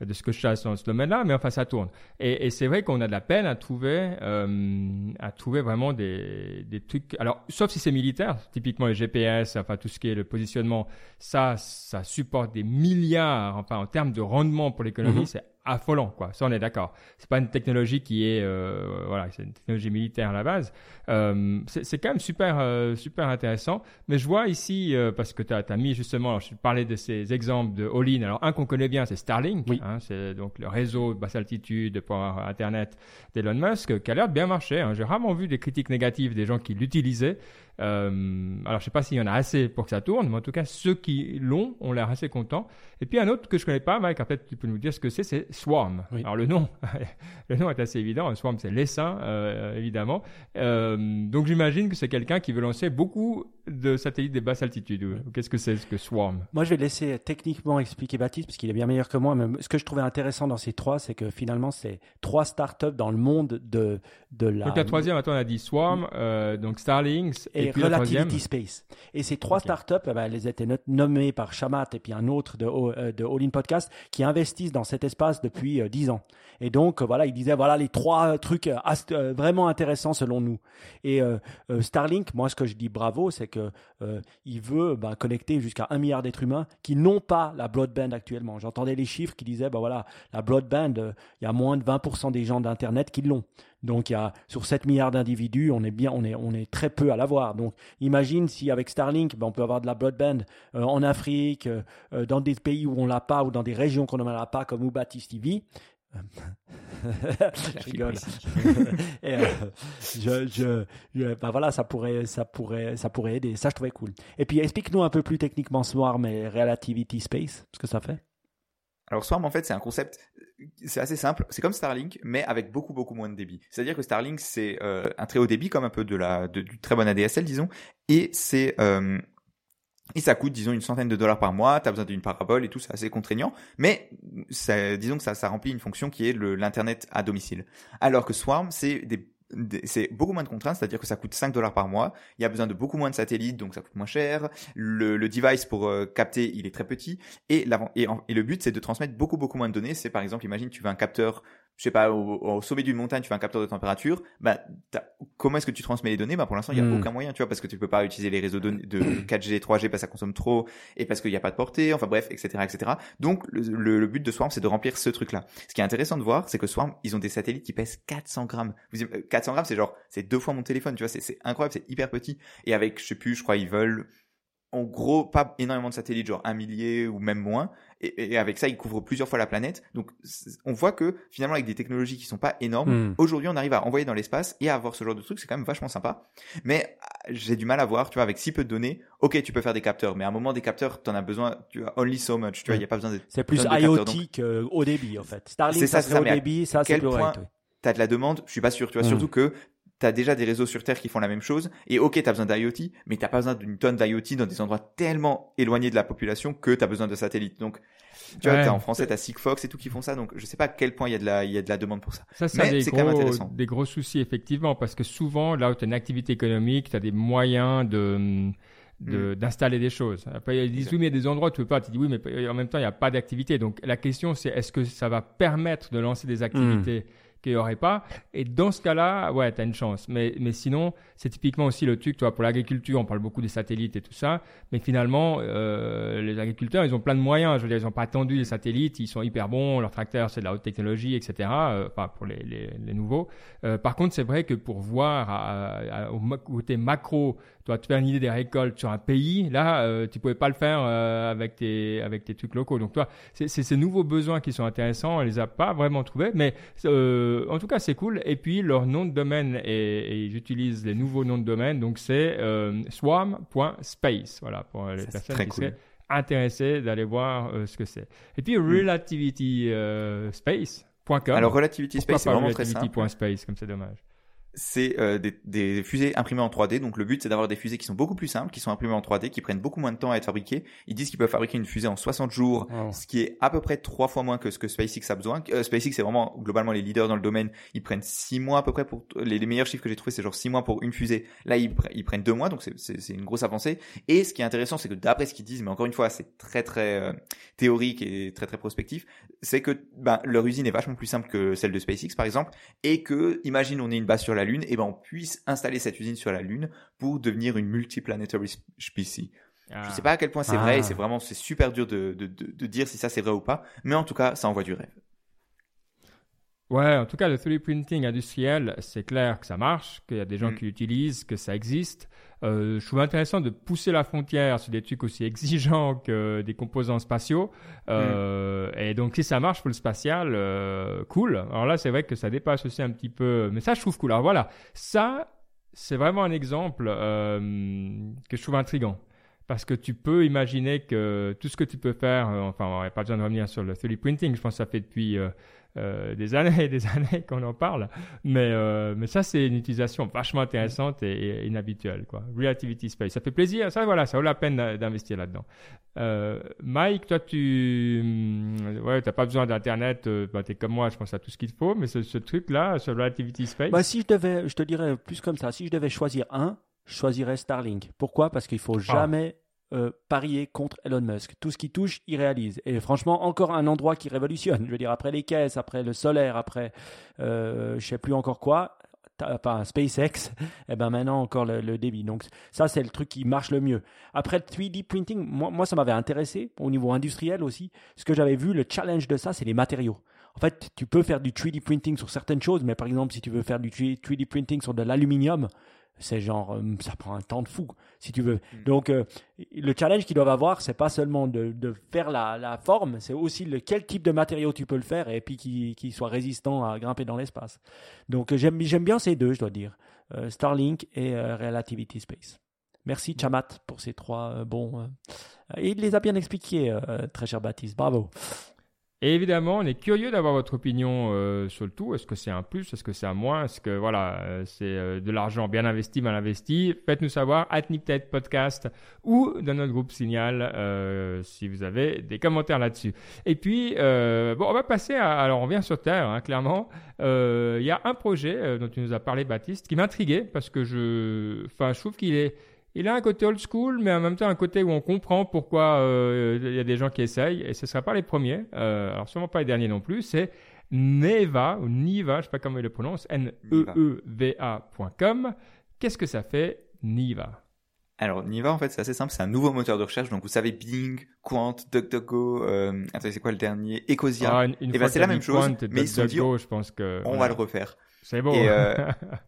de ce que je chasse dans ce domaine-là, mais enfin ça tourne. Et, et c'est vrai qu'on a de la peine à trouver, euh, à trouver vraiment des, des trucs. Alors, sauf si c'est militaire, typiquement les GPS, enfin tout ce qui est le positionnement, ça, ça supporte des milliards, enfin en termes de rendement pour l'économie, mhm. c'est affolant, quoi. Ça, on est d'accord. C'est pas une technologie qui est, euh, voilà, c'est une technologie militaire à la base. Euh, c'est quand même super, euh, super intéressant. Mais je vois ici, parce que tu as, as, mis justement, alors je parlais de ces exemples de all-in. Alors, un qu'on connaît bien, c'est Starlink. Oui. Hein, c'est donc le réseau de basse altitude pour Internet d'Elon Musk, qui a l'air de bien marcher. Hein. J'ai rarement vu des critiques négatives des gens qui l'utilisaient. Euh, alors, je sais pas s'il y en a assez pour que ça tourne, mais en tout cas, ceux qui l'ont ont l'air assez contents. Et puis, un autre que je connais pas, Mike, peut-être tu peux nous dire ce que c'est, c'est Swarm. Alors, le nom, le nom est assez évident. Swarm, c'est l'essaim, euh, évidemment. Euh, donc, j'imagine que c'est quelqu'un qui veut lancer beaucoup de satellites des basses altitudes. Qu'est-ce que c'est ce que Swarm? Moi, je vais laisser techniquement expliquer Baptiste, parce qu'il est bien meilleur que moi. Mais ce que je trouvais intéressant dans ces trois, c'est que finalement, c'est trois startups dans le monde de, de la. Donc, la troisième, attends, on a dit Swarm, euh, donc Starlink et Relativity Space. Et ces trois startups, eh ben, elles étaient nommées par Shamat et puis un autre de, euh, de All In Podcast qui investissent dans cet espace depuis euh, dix ans. Et donc, voilà, il disait, voilà les trois trucs euh, vraiment intéressants selon nous. Et Starlink, moi, ce que je dis bravo, c'est que il veut bah, connecter jusqu'à un milliard d'êtres humains qui n'ont pas la broadband actuellement. J'entendais les chiffres qui disaient, bah voilà, la broadband, il y a moins de 20% des gens d'Internet qui l'ont. Donc y a sur 7 milliards d'individus, on est bien, on est, on est très peu à l'avoir. Donc imagine si avec Starlink, ben, on peut avoir de la broadband euh, en Afrique, euh, euh, dans des pays où on l'a pas ou dans des régions qu'on n'en a pas, comme Ubatis TV. Je rigole. Et, je, je, ben voilà, ça pourrait, ça pourrait, ça pourrait aider. Ça, je trouvais cool. Et puis, explique-nous un peu plus techniquement Swarm et Relativity Space, ce que ça fait. Alors Swarm en fait c'est un concept, c'est assez simple, c'est comme Starlink mais avec beaucoup beaucoup moins de débit. C'est-à-dire que Starlink c'est euh, un très haut débit comme un peu de la de, du très bon ADSL disons et c'est euh, et ça coûte disons une centaine de dollars par mois, tu as besoin d'une parabole et tout, c'est assez contraignant, mais ça, disons que ça, ça remplit une fonction qui est l'internet à domicile. Alors que Swarm c'est des c'est beaucoup moins de contraintes, c'est-à-dire que ça coûte 5 dollars par mois. Il y a besoin de beaucoup moins de satellites, donc ça coûte moins cher. Le, le device pour euh, capter, il est très petit. Et, et, et le but, c'est de transmettre beaucoup, beaucoup moins de données. C'est par exemple, imagine, tu veux un capteur je sais pas, au, sommet d'une montagne, tu fais un capteur de température, bah, comment est-ce que tu transmets les données? Bah, pour l'instant, il y a hmm. aucun moyen, tu vois, parce que tu peux pas utiliser les réseaux de, de 4G, 3G parce que ça consomme trop et parce qu'il n'y a pas de portée. Enfin bref, etc., etc. Donc, le, but de Swarm, c'est de remplir ce truc-là. Ce qui est intéressant de voir, c'est que Swarm, ils ont des satellites qui pèsent 400 grammes. 400 grammes, c'est genre, c'est deux fois mon téléphone, tu vois, c'est incroyable, c'est hyper petit. Et avec, je sais plus, je crois, ils veulent en gros pas énormément de satellites, genre un millier ou même moins. Et, avec ça, ils couvrent plusieurs fois la planète. Donc, on voit que finalement, avec des technologies qui sont pas énormes, hmm. aujourd'hui, on arrive à envoyer dans l'espace et à avoir ce genre de truc. C'est quand même vachement sympa. Mais j'ai du mal à voir, tu vois, avec si peu de données. Ok, tu peux faire des capteurs, mais à un moment, des capteurs, tu en as besoin. Tu as only so much. Tu vois, il y a pas besoin de. C'est plus IoT qu'au débit, en fait. Starlink, ça, ça, serait au débit, ça, c'est plus T'as de la demande, je suis pas sûr, tu vois, hmm. surtout que t'as déjà des réseaux sur Terre qui font la même chose. Et ok, t'as besoin d'IoT, mais t'as pas besoin d'une tonne d'IoT dans des endroits tellement éloignés de la population que t'as besoin de satellites. Donc, tu vois, en français, t'as Sigfox et tout qui font ça. Donc, je sais pas à quel point il y a de la, il y a de la demande pour ça. Ça, c'est des, gros, des gros soucis, effectivement, parce que souvent, là où t'as une activité économique, t'as des moyens de, hmm. d'installer des choses. Après, ils disent oui, mais il y a des endroits où tu peux pas. Tu dis oui, mais en même temps, il n'y a pas d'activité. Donc, la question, c'est est-ce que ça va permettre de lancer des activités hmm qu'il n'y aurait pas. Et dans ce cas-là, ouais, tu as une chance. Mais, mais sinon, c'est typiquement aussi le truc, toi, pour l'agriculture, on parle beaucoup des satellites et tout ça. Mais finalement, euh, les agriculteurs, ils ont plein de moyens. Je veux dire, ils n'ont pas attendu les satellites, ils sont hyper bons, leurs tracteurs, c'est de la haute technologie, etc. Euh, enfin, pour les, les, les nouveaux. Euh, par contre, c'est vrai que pour voir à, au côté macro tu vas te faire une idée des récoltes sur un pays. Là, euh, tu pouvais pas le faire euh, avec tes avec tes trucs locaux. Donc toi, c'est ces nouveaux besoins qui sont intéressants. On les a pas vraiment trouvés, mais euh, en tout cas c'est cool. Et puis leur nom de domaine et, j'utilise les nouveaux noms de domaine. Donc c'est swarm.space. Voilà pour les personnes qui seraient intéressées d'aller voir ce que c'est. Et puis hmm. relativity space.com. Alors relativity space c'est vraiment très simple. Space comme c'est dommage c'est euh, des, des, fusées imprimées en 3D. Donc le but, c'est d'avoir des fusées qui sont beaucoup plus simples, qui sont imprimées en 3D, qui prennent beaucoup moins de temps à être fabriquées. Ils disent qu'ils peuvent fabriquer une fusée en 60 jours, ce qui est à peu près trois fois moins que ce que SpaceX a besoin. Euh, SpaceX, c'est vraiment globalement les leaders dans le domaine. Ils prennent six mois à peu près pour les, meilleurs chiffres que j'ai trouvés, c'est genre six mois pour une fusée. Là, ils, ils prennent deux mois, donc c'est une grosse avancée. Et ce qui est intéressant, c'est que d'après ce qu'ils disent, mais encore une fois, c'est très très euh, théorique et très très prospectif, c'est que ben, leur usine est vachement plus simple que celle de SpaceX par exemple, et que imagine on est une base sur la Lune, et ben on puisse installer cette usine sur la Lune pour devenir une multiplanetary species. Je Je sais pas à quel point c'est vrai, et c'est ah. vraiment c'est super dur de, de, de, dire si ça c'est vrai ou pas, mais en tout cas ça envoie du rêve. Ouais, en tout cas le 3D printing industriel, c'est clair que ça marche, qu'il y a des gens mm. qui l'utilisent, que ça existe. Euh, je trouve intéressant de pousser la frontière sur des trucs aussi exigeants que des composants spatiaux. Euh, Et donc, si ça marche pour le spatial, euh, cool. Alors là, c'est vrai que ça dépasse aussi un petit peu. Mais ça, je trouve cool. Alors voilà, ça, c'est vraiment un exemple que je trouve intrigant. Parce que tu peux imaginer que tout ce que tu peux faire, euh, enfin, on n'aurait pas besoin de revenir sur le 3D printing, je pense que ça fait depuis euh, des années et des années qu'on en parle. Mais, euh, mais ça, c'est une utilisation vachement intéressante et, inhabituelle. Quoi. Relativity Space, ça fait plaisir. Ça, voilà, ça vaut la peine d'investir là-dedans. Euh, Mike, toi, tu hum, ouais, t'as pas besoin d'Internet. Bah, tu es comme moi, je pense à tout ce qu'il faut. Mais ce, truc-là, sur Relativity Space... Bah, si je devais, je te dirais plus comme ça, si je devais choisir un, je choisirais Starlink. Pourquoi? Parce qu'il faut ah. jamais euh, parier contre Elon Musk. Tout ce qui touche, il réalise. Et franchement, encore un endroit qui révolutionne. Je veux dire, après les caisses, après le solaire, après euh, je sais plus encore quoi, pas SpaceX, et eh ben maintenant encore le, débit. Donc ça, c'est le truc qui marche le mieux. Après le 3D printing, moi, moi ça m'avait intéressé au niveau industriel aussi. Ce que j'avais vu, le challenge de ça, c'est les matériaux. En fait, tu peux faire du 3D printing sur certaines choses, mais par exemple, si tu veux faire du 3D printing sur de l'aluminium, c'est genre euh, ça prend un temps de fou si tu veux. Mm. donc euh, le challenge qu'ils doivent avoir c'est pas seulement de, de faire la, la forme c'est aussi le quel type de matériau tu peux le faire et puis qui, qui soit résistant à grimper dans l'espace. Donc j'aime j'aime bien ces deux je dois dire euh, Starlink et Relativity Space. Merci Chamat pour ces trois bons il les a bien expliqués très cher Baptiste. Bravo et évidemment, on est curieux d'avoir votre opinion euh, sur le tout. Est-ce que c'est un plus? Est-ce que c'est un moins? Est-ce que voilà, euh, c'est euh, de l'argent bien investi, mal investi? Faites-nous savoir at Podcast ou dans notre groupe Signal si vous avez des commentaires là-dessus. Et puis, bon, on va passer à. Alors, on vient sur Terre, hein, clairement. Il y a un projet dont tu nous as parlé, Baptiste, qui m'intriguait parce que je, enfin, je trouve qu'il est il a un côté old school, mais en même temps un côté où on comprend pourquoi euh, il y a des gens qui essayent, et ce ne sera pas les premiers, euh, alors sûrement pas les derniers non plus, c'est Neva, ou Niva, je sais pas comment il le prononce, N-E-E-V-A.com. Qu'est-ce que ça fait, Niva? Alors, Niva, en fait, c'est assez simple. C'est un nouveau moteur de recherche. Donc, vous savez, Bing, Quant, DuckDuckGo, euh, attendez, c'est quoi le dernier? Ecosia. Ah, une, une et fois ben, c'est la même chose. Quant mais ils se sont dit, DuckDuckGo, je pense que on va le refaire. C'est bon. Et, euh,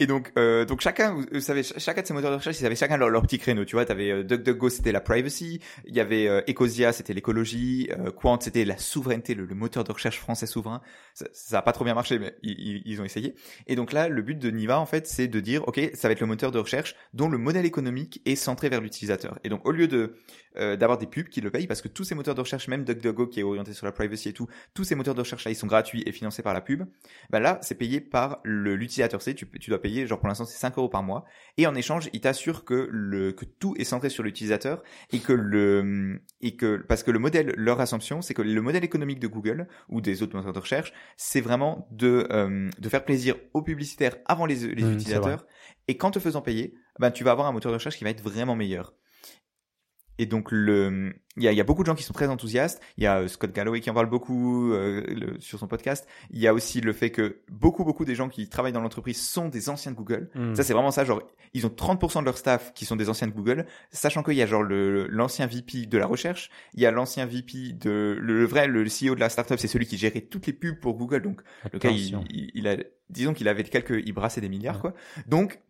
Et donc, euh, donc chacun, vous savez, ch- chacun de ces moteurs de recherche, ils avaient chacun leur, petit créneau. Tu vois, t'avais euh, DuckDuckGo, c'était la privacy. Il y avait euh, Ecosia, c'était l'écologie. Euh, Quant, c'était la souveraineté, le, moteur de recherche français souverain. Ça, ça a pas trop bien marché, mais ils ont essayé. Et donc là, le but de Niva, en fait, c'est de dire, ok, ça va être le moteur de recherche dont le modèle économique est centré vers l'utilisateur. Et donc, au lieu de euh, d'avoir des pubs qui le payent, parce que tous ces moteurs de recherche, même DuckDuckGo qui est orienté sur la privacy et tout, tous ces moteurs de recherche là, ils sont gratuits et financés par la pub. Bah là, c'est payé par l'utilisateur. C'est tu, tu dois payer, genre pour l'instant, c'est 5 euros par mois. Et en échange, il t'assure que le que tout est centré sur l'utilisateur et que le et que parce que le modèle, leur assumption, c'est que le modèle économique de Google ou des autres moteurs de recherche, c'est vraiment de euh, de faire plaisir aux publicitaires avant les, les Mmh, utilisateurs. Et qu'en te faisant payer, ben tu vas avoir un moteur de recherche qui va être vraiment meilleur. Et donc le, il y a, y a beaucoup de gens qui sont très enthousiastes. Il y a euh, Scott Galloway qui en parle beaucoup euh, le- sur son podcast. Il y a aussi le fait que beaucoup beaucoup des gens qui travaillent dans l'entreprise sont des anciens de Google. Mm. Ça c'est vraiment ça. Genre ils ont 30% de leur staff qui sont des anciens de Google, sachant qu'il y a genre le l'ancien VP de la recherche, il y a l'ancien VP de le, le vrai le CEO de la startup, c'est celui qui gérait toutes les pubs pour Google. Donc le gars, il, Attention. il, il a, disons qu'il avait quelques, il brassait des milliards, Ouais. quoi. Donc,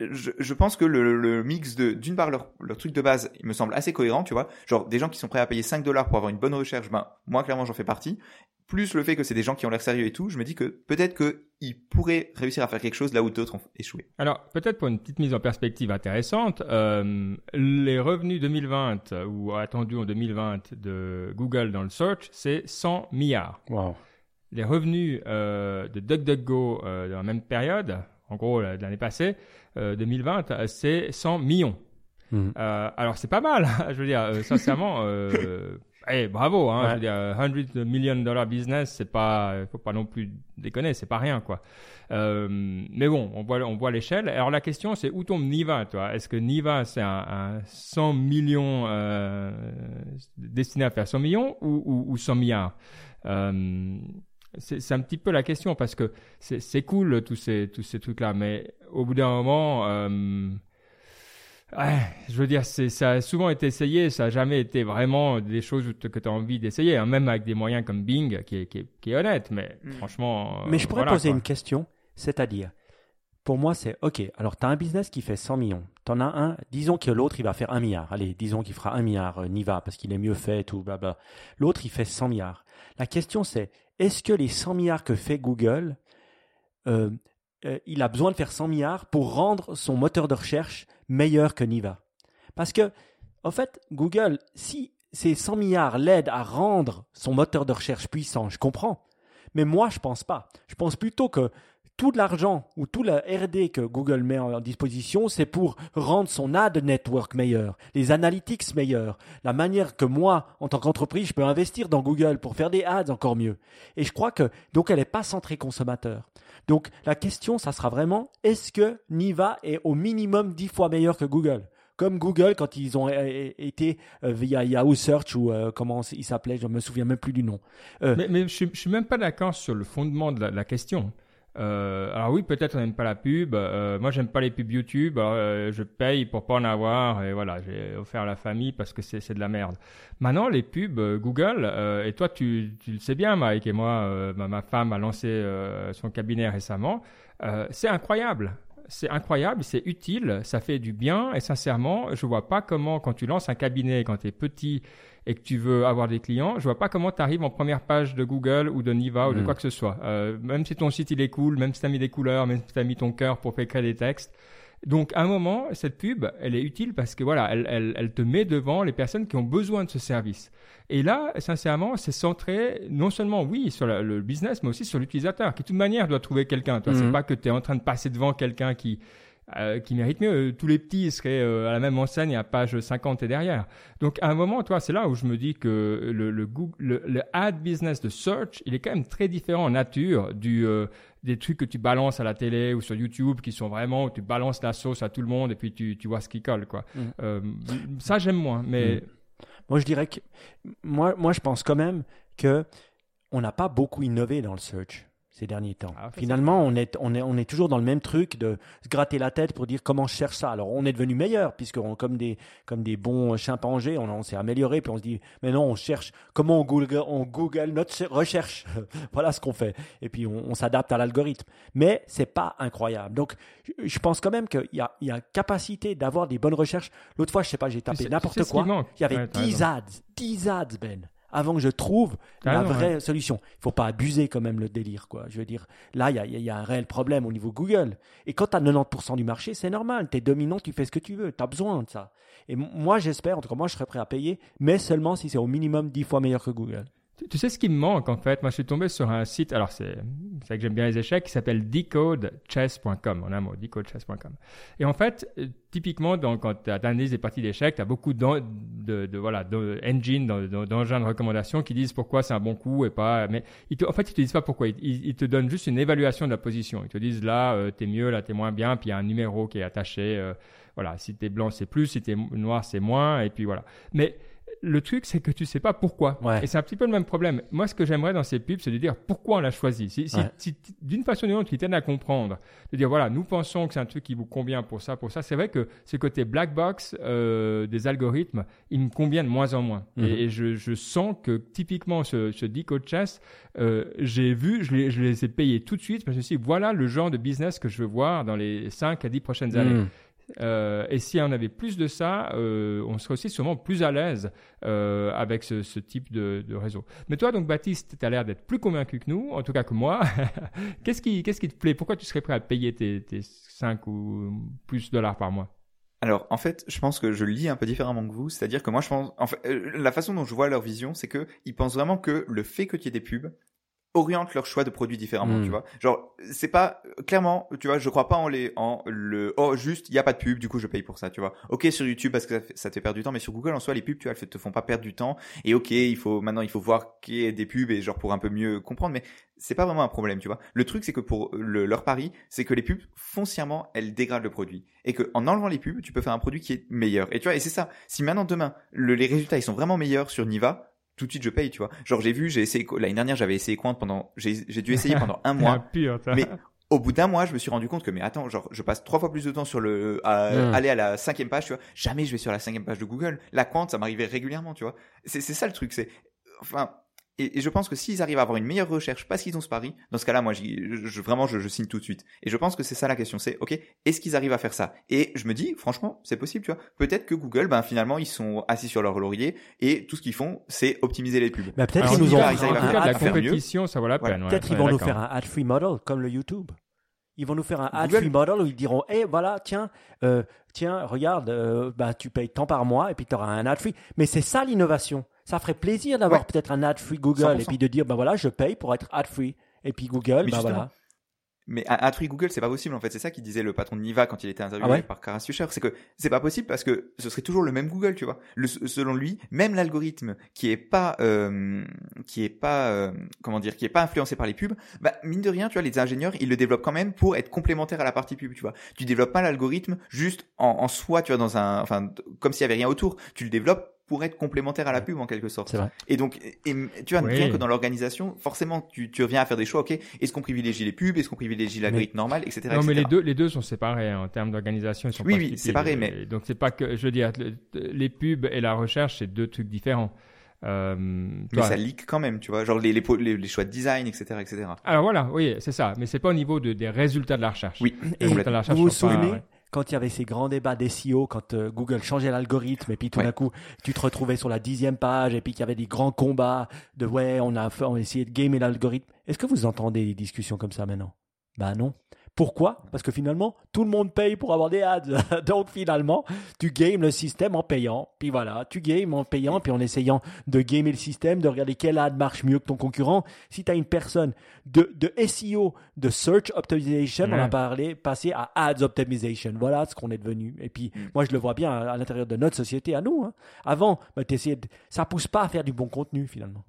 je, je pense que le, le mix de, d'une part, leur, leur truc de base, il me semble assez cohérent, tu vois. Genre, des gens qui sont prêts à payer 5 dollars pour avoir une bonne recherche, ben, moi, clairement, j'en fais partie. Plus le fait que c'est des gens qui ont l'air sérieux et tout, je me dis que peut-être qu'ils pourraient réussir à faire quelque chose là où d'autres ont échoué. Alors, peut-être pour une petite mise en perspective intéressante, euh, les revenus 2020 euh, ou attendus en 2020 de Google dans le search, c'est 100 milliards. Wow. Les revenus euh, de DuckDuckGo euh, dans la même période, en gros de l'année passée, euh, 2020, euh, c'est 100 millions. Mm. Euh, alors c'est pas mal, je veux dire, euh, sincèrement, euh, eh, bravo, hein, Ouais. je veux dire, euh, 100 million dollar business, c'est pas, faut pas non plus déconner, c'est pas rien quoi. Euh, mais bon, on voit, on voit l'échelle. Alors la question c'est où tombe Niva, toi Est-ce que Niva c'est un, un 100 millions euh, destiné à faire 100 millions ou, ou, ou 100 milliards? Euh, c'est un petit peu la question parce que c'est cool tous ces tous ces trucs là, mais au bout d'un moment. Euh, Ouais, je veux dire, ça a souvent été essayé, ça a jamais été vraiment des choses que tu as envie d'essayer, hein, même avec des moyens comme Bing, qui est, qui est, qui est honnête, mais Mm. franchement. Mais je pourrais voilà, poser quoi. une question, c'est-à-dire, pour moi, c'est OK. Alors, tu as un business qui fait 100 millions. Tu en as un, disons que l'autre, il va faire 1 milliard. Allez, disons qu'il fera 1 milliard, euh, Niva, parce qu'il est mieux fait, tout, blabla. L'autre, il fait 100 milliards. La question, c'est est-ce que les 100 milliards que fait Google, euh, euh, il a besoin de faire 100 milliards pour rendre son moteur de recherche meilleur que Niva? Parce que, en fait, Google, si ces 100 milliards l'aident à rendre son moteur de recherche puissant, je comprends. Mais moi, je pense pas. Je pense plutôt que tout l'argent ou tout la R&D que Google met en disposition, c'est pour rendre son ad network meilleur, les analytics meilleurs, la manière que moi, en tant qu'entreprise, je peux investir dans Google pour faire des ads encore mieux. Et je crois que donc elle n'est pas centrée consommateur. Donc la question, ça sera vraiment est-ce que Niva est au minimum 10 fois meilleur que Google? Comme Google quand ils ont euh, été euh, via Yahoo Search ou euh, comment il s'appelait, je me souviens même plus du nom. Mais, je, je suis même pas d'accord sur le fondement de la question. Euh, alors oui, peut-être on n'aime pas la pub. Euh, moi, j'aime pas les pubs YouTube. Euh, je paye pour pas en avoir. Et voilà, j'ai offert à la famille parce que c'est de la merde. Maintenant, les pubs euh, Google. euh, et toi, tu, tu le sais bien, Mike. Et moi, euh, ma, ma femme a lancé son cabinet récemment. C'est incroyable. C'est incroyable, c'est utile, ça fait du bien. Et sincèrement, je vois pas comment, quand tu lances un cabinet, quand tu es petit et que tu veux avoir des clients, je vois pas comment tu arrives en première page de Google ou de Niva ou de Mm. quoi que ce soit. Euh, même si ton site il est cool, même si tu as mis des couleurs, même si tu as mis ton cœur pour faire créer des textes. Donc à un moment, cette pub, elle est utile parce que voilà, elle, elle, elle te met devant les personnes qui ont besoin de ce service. Et là, sincèrement, c'est centré non seulement, oui, sur la- le business, mais aussi sur l'utilisateur, qui de toute manière doit trouver quelqu'un. Toi, c'est Mhm. pas que tu es en train de passer devant quelqu'un qui euh, qui mérite mieux. Tous les petits seraient euh, à la même enseigne à page 50 et derrière. Donc à un moment, toi, c'est là où je me dis que le, le, Google, le, le ad business de search, il est quand même très différent en nature du euh, des trucs que tu balances à la télé ou sur YouTube qui sont vraiment où tu balances la sauce à tout le monde et puis tu, tu vois ce qui colle quoi. Mm. Euh, ça j'aime moins, mais Moi, je dirais que moi, moi, je pense quand même que on n'a pas beaucoup innové dans le search ces derniers temps. Ah, Finalement, on est, on, est, on est toujours dans le même truc de se gratter la tête pour dire comment je cherche ça. Alors, on est devenu meilleur, puisque on, comme, des, comme des bons chimpanzés, on, on s'est amélioré, puis on se dit, mais non, on cherche comment on Google, on Google notre cher- recherche. voilà ce qu'on fait. Et puis, on, on s'adapte à l'algorithme. Mais c'est pas incroyable. Donc, je- pense quand même qu'il y a, il y a capacité d'avoir des bonnes recherches. L'autre fois, je sais pas, j'ai tapé n'importe quoi. Il y avait Ouais, t'as 10 raison. ads, 10 ads, Ben, avant que je trouve T'as la vraie solution. Il faut pas abuser quand même le délire, quoi. Je veux dire, là, il y a, il y a un réel problème au niveau Google. Et quand tu as 90% du marché, c'est normal. Tu es dominant, tu fais ce que tu veux. Tu as besoin de ça. Et moi, j'espère, en tout cas, moi, je serais prêt à payer, mais seulement si c'est au minimum 10 fois meilleur que Google. Tu, sais ce qui me manque en fait? Moi, je suis tombé sur un site. Alors, c'est vrai que j'aime bien les échecs, qui s'appelle decodechess.com. En un mot, decodechess.com. Et en fait, euh, typiquement, donc, quand tu analyses des parties d'échecs, tu as beaucoup de, de, voilà, de engines, d'en- d'en- d'engins de recommandation qui disent pourquoi c'est un bon coup et pas. Mais en fait, ils te disent pas pourquoi. Ils te donnent juste une évaluation de la position. Ils te disent là, euh, t'es mieux, là, t'es moins bien. Puis il y a un numéro qui est attaché. euh, voilà, si t'es blanc, c'est plus. Si t'es noir, c'est moins. Et puis voilà. Mais le truc, c'est que tu sais pas pourquoi. Ouais. Et c'est un petit peu le même problème. Moi, ce que j'aimerais dans ces pubs, c'est de dire pourquoi on l'a choisi. Si, si- Ouais. si d'une façon ou d'une autre, qui t'aide à comprendre, de dire voilà, nous pensons que c'est un truc qui vous convient pour ça, pour ça. C'est vrai que ce côté black box euh, des algorithmes, il me convient de moins en moins. Mhm. Et, et je, je sens que typiquement ce, ce Decode Chess, euh, j'ai vu, je les, ai payés tout de suite parce que je me suis dit, voilà le genre de business que je veux voir dans les 5 à 10 prochaines années. Mm. Euh, et si on avait plus de ça, euh, on serait aussi sûrement plus à l'aise euh, avec ce, type de, réseau. Mais toi, donc Baptiste, tu as l'air d'être plus convaincu que nous, en tout cas que moi. qu'est-ce qui, te plaît? Pourquoi tu serais prêt à payer tes, tes 5 ou plus dollars par mois? Alors, en fait, je pense que je lis un peu différemment que vous. C'est-à-dire que moi, je pense, en la façon dont je vois leur vision, c'est que ils pensent vraiment que le fait que tu aies des pubs oriente leur choix de produits différemment, Mm. tu vois. Genre, c'est pas clairement, tu vois, je crois pas en les en le oh juste il y a pas de pub, du coup je paye pour ça, tu vois. OK sur YouTube parce que ça, te fait perdre du temps, mais sur Google en soi les pubs, tu vois, elles te font pas perdre du temps et OK, il faut maintenant il faut voir qu'il y ait des pubs et genre pour un peu mieux comprendre mais c'est pas vraiment un problème, tu vois. Le truc c'est que pour le, leur pari, c'est que les pubs foncièrement, elles dégradent le produit et que en enlevant les pubs, tu peux faire un produit qui est meilleur. Et tu vois, et c'est ça. Si maintenant demain, le- les résultats ils sont vraiment meilleurs sur Niva, tout de suite je paye, tu vois. Genre j'ai vu, j'ai essayé l'année dernière, j'avais essayé Quant pendant j'ai j'ai dû essayer pendant un mois. toi. Mais au bout d'un mois, je me suis rendu compte que mais attends, genre je passe trois fois plus de temps sur le à Mm. aller à la cinquième page, tu vois. Jamais je vais sur la cinquième page de Google. La Quant, ça m'arrivait régulièrement, tu vois. C'est c'est ça le truc, c'est enfin et, et je pense que s'ils arrivent à avoir une meilleure recherche parce qu'ils ont ce pari, dans ce cas-là, moi, je, je- vraiment, je, je signe tout de suite. Et je pense que c'est ça la question, c'est ok, est-ce qu'ils arrivent à faire ça? Et je me dis, franchement, c'est possible, tu vois. Peut-être que Google, ben finalement, ils sont assis sur leur laurier et tout ce qu'ils font, c'est optimiser les pubs. Mais peut-être Alors, qu'ils nous si ont en tout cas, à la mieux. compétition, ça vaut la Voilà. peine. ouais. Peut-être qu'ils vont nous faire un ad-free model comme le YouTube. Ils vont nous faire un Google- ad-free model où ils diront, eh voilà, tiens, euh, tiens, regarde, euh, bah, tu payes tant par mois et puis tu auras un ad-free. Mais c'est ça l'innovation. Ça ferait plaisir d'avoir Ouais. peut-être un ad-free Google 100%. et puis de dire, bah voilà, je paye pour être ad-free. Et puis Google, Mais bah justement, voilà. Mais un truc Google, c'est pas possible en fait. C'est ça qui disait le patron de Niva quand il était interviewé Ah ouais par Kara Swisher. C'est que c'est pas possible parce que ce serait toujours le même Google, tu vois. Le- selon lui, même l'algorithme qui est pas, euh, qui est pas, euh, comment dire, qui est pas influencé par les pubs, bah mine de rien, tu vois, les ingénieurs, ils le développent quand même pour être complémentaire à la partie pub, tu vois. Tu développes pas l'algorithme juste en, en soi, tu vois, dans un, enfin, comme s'il y avait rien autour. Tu le développes pour être complémentaire à la pub en quelque sorte. C'est vrai. Et donc, et, et tu vois, Oui. rien que dans l'organisation, forcément, tu, tu reviens à faire des choix. Ok, est-ce qu'on privilégie les pubs, est-ce qu'on privilégie l'algorithme normal, etc. Non, mais les deux, les deux sont séparés hein, en termes d'organisation. Ils sont Oui, pas oui, séparés, mais- Donc c'est pas que, je veux dire, le- les pubs et la recherche, c'est deux trucs différents. Euh, Mais ça leak quand même, tu vois, genre les, les, po- les, les choix de design, etc., etc. Alors voilà, oui, c'est ça. Mais c'est pas au niveau de, des résultats de la recherche. Oui, Les Et résultats de la recherche vous vous pas- souvenez ouais. Quand il y avait ces grands débats d'SEO, quand euh, Google changeait l'algorithme et puis tout Ouais. d'un coup tu te retrouvais sur la dixième page et puis qu'il y avait des grands combats de ouais on a, fait, on a essayé de gamer l'algorithme. Est-ce que vous entendez des discussions comme ça maintenant? Bah non. Pourquoi? Parce que finalement tout le monde paye pour avoir des ads. Donc finalement tu games le système en payant. Puis voilà, tu games en payant puis en essayant de gamer le système, de regarder quel ad marche mieux que ton concurrent. Si tu as une personne de, de SEO, de Search Optimization, on a parlé, passé à Ads Optimization. Voilà ce qu'on est devenu. Et puis, Mm. moi, je le vois bien à, à l'intérieur de notre société, à nous. hein. Avant, bah, de- ça pousse pas à faire du bon contenu, finalement.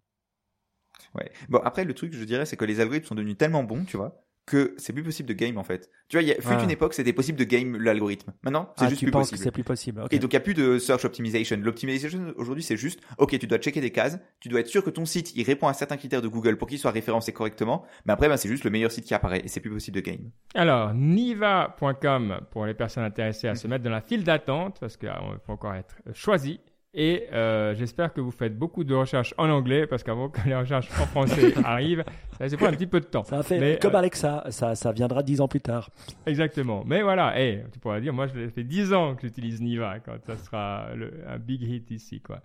Ouais. Bon, après, le truc, je dirais, c'est que les algorithmes sont devenus tellement bons, tu vois, que c'est plus possible de game en fait. Tu vois, il y a fut Ah. une époque, c'était possible de game l'algorithme. Maintenant, c'est Ah, juste tu plus penses possible. que c'est plus possible. ok. Et donc, il n'y a plus de search optimization. L'optimisation, aujourd'hui, c'est juste, OK, tu dois checker des cases, tu dois être sûr que ton site, il répond à certains critères de Google pour qu'il soit référencé correctement, mais après, ben, c'est juste le meilleur site qui apparaît, et c'est plus possible de game. Alors, niva.com pour les personnes intéressées à se mettre dans la file d'attente parce qu'il faut encore être choisi. Et euh, j'espère que vous faites beaucoup de recherches en anglais parce qu'avant que les recherches en français arrivent, ça va prendre un petit peu de temps. Ça a fait Mais, comme euh, Alexa, ça, ça viendra dix ans plus tard. Exactement. Mais voilà, hey, tu pourras dire, moi, ça fait 10 ans que j'utilise Niva quand ça sera le- un big hit ici, quoi.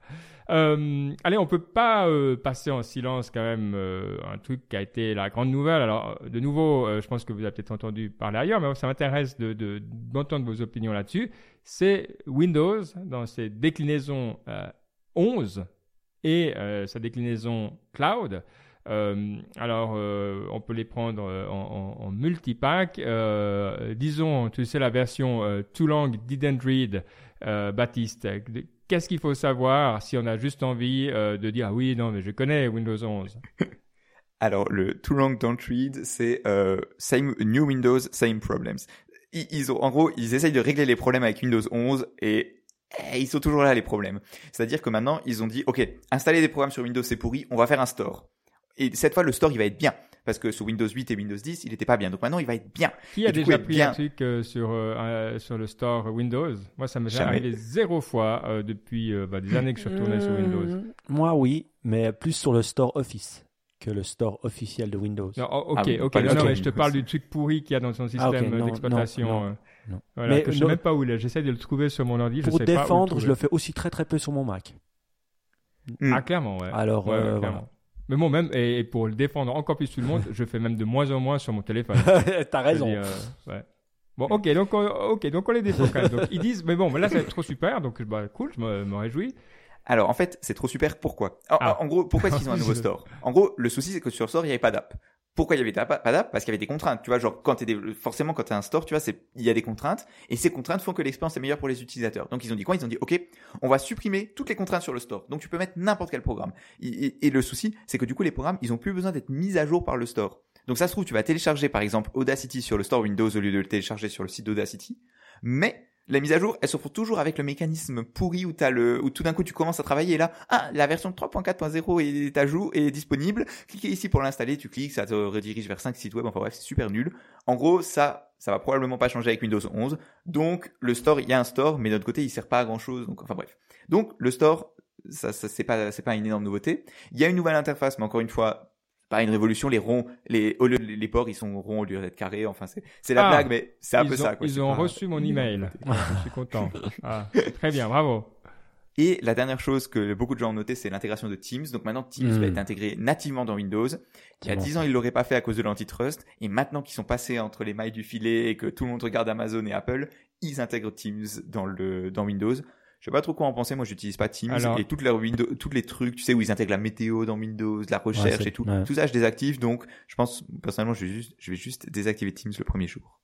Euh, allez, on peut pas euh, passer en silence quand même euh, un truc qui a été la grande nouvelle. Alors, de nouveau, euh, je pense que vous avez peut-être entendu parler ailleurs, mais ça m'intéresse de, de, d'entendre vos opinions là-dessus. C'est Windows dans ses déclinaisons euh, 11 et euh, sa déclinaison cloud. Euh, alors, euh, on peut les prendre euh, en, en, en multipack. Euh, disons, tu sais, la version euh, Too Long Didn't Read, euh, Baptiste. Qu'est-ce qu'il faut savoir si on a juste envie euh, de dire ah oui, non, mais je connais Windows 11 Alors, le too long don't read, c'est euh, same new Windows, same problems. Ils, ils ont, en gros, ils essayent de régler les problèmes avec Windows 11 et eh, ils sont toujours là les problèmes. C'est-à-dire que maintenant, ils ont dit, ok, installer des programmes sur Windows c'est pourri, on va faire un store. Et cette fois, le store il va être bien parce que sur Windows 8 et Windows 10, il était pas bien. Donc maintenant, il va être bien. Qui a coup, déjà pris bien- un truc euh, sur, euh, sur le store Windows? Moi, ça m'est Jamais. arrivé zéro fois euh, depuis euh, bah, des années que je suis retourné sur Windows. Moi, oui, mais plus sur le store Office que le store officiel de Windows. Non, oh, ok, Ah ok. Non, mais je te parle du truc pourri qu'il y a dans son système Ah, ok, non, d'exploitation. non, euh. non. Voilà, Mais que je sais non- même pas où il est. J'essaie de le trouver sur mon ordi. Pour je sais pas où le défendre, je le fais aussi très très peu sur mon Mac. Ah, clairement, ouais. Alors, Ouais, ouais, euh, clairement. voilà. Mais bon, même, et, et pour le défendre encore plus tout le monde, je fais même de moins en moins sur mon téléphone. T'as raison. euh, ouais. Bon, ok, donc, on, ok, donc on les défend quand même. Donc, ils disent, mais bon, mais là, c'est trop super, donc, bah, cool, je me réjouis. Alors en fait, c'est trop super. Pourquoi? En, Ah. en gros, pourquoi est-ce qu'ils ont un nouveau store? En gros, le souci c'est que sur le store il n'y avait pas d'app. Pourquoi il y avait pas d'app? Parce qu'il y avait des contraintes. Tu vois, genre quand t'es des- forcément quand t'as un store, tu vois, il y a des contraintes et ces contraintes font que l'expérience est meilleure pour les utilisateurs. Donc ils ont dit quoi? Ils ont dit ok, on va supprimer toutes les contraintes sur le store. Donc tu peux mettre n'importe quel programme. Et, et- et le souci, c'est que du coup les programmes, ils ont plus besoin d'être mis à jour par le store. Donc ça se trouve, tu vas télécharger par exemple Audacity sur le store Windows au lieu de le télécharger sur le site d'Audacity, mais la mise à jour, elle se retrouve toujours avec le mécanisme pourri où t'as le, où tout d'un coup tu commences à travailler et là, ah, la version 3.4.0 est à jour et est disponible. Cliquez ici pour l'installer, tu cliques, ça te redirige vers 5 sites web. Enfin bref, c'est super nul. En gros, ça, ça va probablement pas changer avec Windows 11. Donc, le store, il y a un store, mais notre côté, il sert pas à grand chose. Donc, enfin bref. Donc, le store, ça, ça c'est pas, c'est pas une énorme nouveauté. Il y a une nouvelle interface, mais encore une fois, pas une révolution. Les ronds, les, au lieu- les ports, ils sont ronds au lieu d'être carrés. Enfin, c'est, c'est la Ah, blague, mais c'est un peu ont, ça. Quoi. Ils ont pas- reçu mon email. je suis content. Ah, très bien, bravo. Et la dernière chose que beaucoup de gens ont noté, c'est l'intégration de Teams. Donc maintenant, Teams va être intégré nativement dans Windows. Il y a bon. 10 ans, ils l'auraient pas fait à cause de l'antitrust. Et maintenant qu'ils sont passés entre les mailles du filet et que tout le monde regarde Amazon et Apple, ils intègrent Teams dans le, dans Windows. Je sais pas trop quoi en penser. Moi, j'utilise pas Teams. Alors- Et toutes leurs Windows, tous les trucs, tu sais, où ils intègrent la météo dans Windows, la recherche et tout. ouais. Tout ça, je désactive. Donc, je pense, personnellement, je vais juste, je vais juste désactiver Teams le premier jour.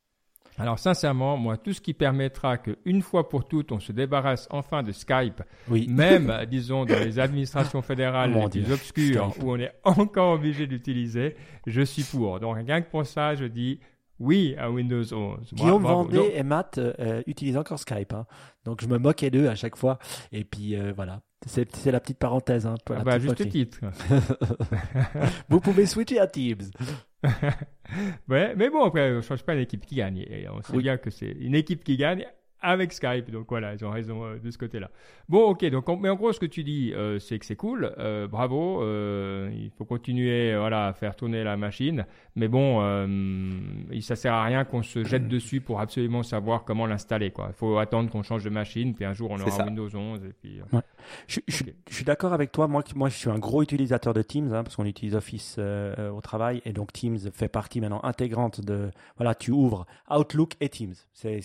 Alors, sincèrement, moi, tout ce qui permettra que une fois pour toutes, on se débarrasse enfin de Skype, Oui. même, disons, dans les administrations fédérales les plus obscures, Skype. où on est encore obligé d'utiliser, je suis pour. Donc, rien que pour ça, je dis oui à Windows 11. Guillaume Bravo. Vendée Donc, et Matt euh, utilisent encore Skype. hein. Donc je me moquais d'eux à chaque fois. Et puis euh, voilà. C'est la petite parenthèse. Hein, pour ah bah, petite juste titre. Vous pouvez switcher à Teams. Ouais, mais bon, après, on ne change pas l'équipe qui gagne. Et on sait Oui. bien que c'est une équipe qui gagne avec Skype. Donc voilà, ils ont raison euh, de ce côté-là. Bon, ok. Donc, mais en gros, ce que tu dis, euh, c'est que c'est cool. Euh, bravo. euh, il faut continuer, voilà, à faire tourner la machine. Mais bon, euh, ça sert à rien qu'on se jette dessus pour absolument savoir comment l'installer. Il faut attendre qu'on change de machine. Puis un jour, on aura ça. Windows 11. Et puis, euh, Je, je- Ok. je suis d'accord avec toi. Moi, moi, je suis un gros utilisateur de Teams hein, parce qu'on utilise Office au travail et donc Teams fait partie maintenant intégrante de. Voilà, tu ouvres Outlook et Teams. C'est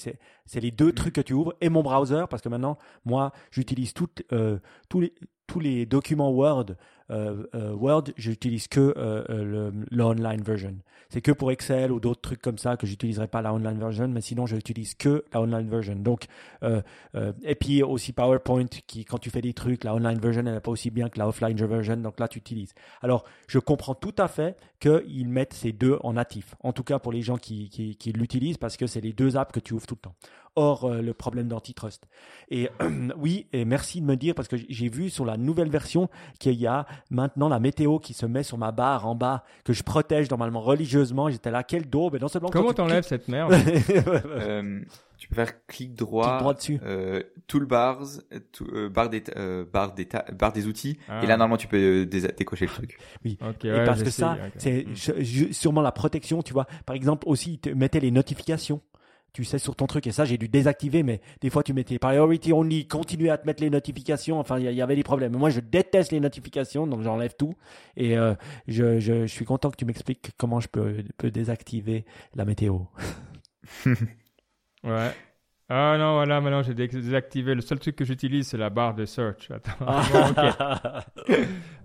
c'est les deux trucs que tu ouvres et mon browser parce que maintenant, moi, j'utilise euh, tous les tous les documents Word, euh, euh, Word, j'utilise que euh, euh, le, le online version. C'est que pour Excel ou d'autres trucs comme ça que j'utiliserai pas la online version, mais sinon je n'utilise que la online version. Donc, et puis aussi PowerPoint, qui quand tu fais des trucs, la online version elle n'est pas aussi bien que la offline version, donc là tu utilises. Alors, je comprends tout à fait qu'ils mettent ces deux en natif. En tout cas pour les gens qui, qui l'utilisent, parce que c'est les deux apps que tu ouvres tout le temps. Or, euh, le problème d'antitrust. Et oui, et merci de me dire, parce que j'ai vu sur la nouvelle version qu'il y a maintenant la météo qui se met sur ma barre en bas, que je protège normalement religieusement. J'étais là, quel daube. Et non seulement Comment quand tu t'enlèves cette merde Euh, tu peux faire clic droit, Clic droit dessus. euh, toolbars, tout, euh, barre, des, euh, barre, des barre des outils, Ah. et là normalement tu peux euh, décocher le truc. Et ouais, parce que ça, c'est Mm. sûrement la protection, tu vois. Par exemple, aussi, te mettais les notifications. Tu sais, sur ton truc, et ça, j'ai dû désactiver, mais des fois, tu mettais priority only, continuer à te mettre les notifications. Enfin, il y, avait des problèmes. Moi, je déteste les notifications, donc j'enlève tout. Et euh, je, je, je suis content que tu m'expliques comment je peux, peux désactiver la météo. Ouais. Ah non, voilà, maintenant j'ai dé- désactivé. Le seul truc que j'utilise, c'est la barre de search. Attends. Ah. Bon,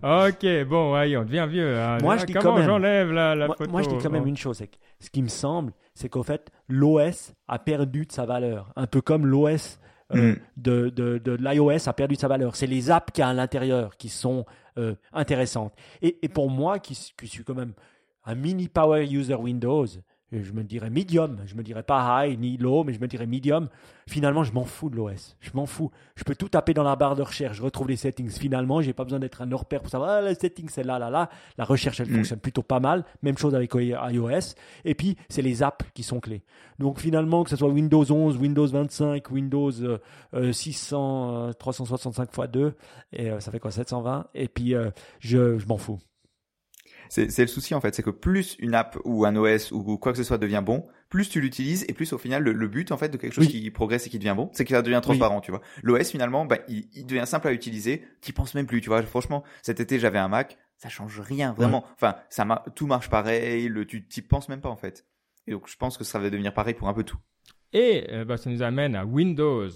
ok. bon, ouais, on devient vieux. hein. Moi, je Ah, dis Comment quand même- j'enlève la, la moi, photo moi, je dis quand même Bon. une chose, c'est que ce qui me semble, c'est qu'au fait, l'OS a perdu de sa valeur. Un peu comme l'OS euh, Mm. de, de, de l'iOS a perdu de sa valeur. C'est les apps qu'il y a à l'intérieur qui sont euh, intéressantes. Et, et pour moi, qui, suis quand même un mini power user Windows, je me dirais medium, je me dirais pas high ni low, mais je me dirais medium. Finalement, je m'en fous de l'OS. Je m'en fous. Je peux tout taper dans la barre de recherche, je retrouve les settings. Finalement, j'ai pas besoin d'être un hors-pair pour savoir, ah, les settings, c'est là, là, là. La recherche, elle Mm. fonctionne plutôt pas mal. Même chose avec iOS. Et puis, c'est les apps qui sont clés. Donc, finalement, que ce soit Windows 11, Windows 25, Windows euh, euh, 600, euh, 365 x 2, et euh, ça fait quoi, 720. Et puis, euh, je, je m'en fous. C'est le souci en fait, c'est que plus une app ou un OS ou quoi que ce soit devient bon, plus tu l'utilises et plus au final le, le but en fait de quelque chose Oui. qui progresse et qui devient bon, c'est que ça devient transparent, tu vois. L'OS finalement, bah, il, il devient simple à utiliser, t'y penses même plus, tu vois. Franchement, cet été j'avais un Mac, ça change rien vraiment. Enfin, ça mar- tout marche pareil, le tu t'y penses même pas en fait. Et donc je pense que ça va devenir pareil pour un peu tout. Et euh, bah, ça nous amène à Windows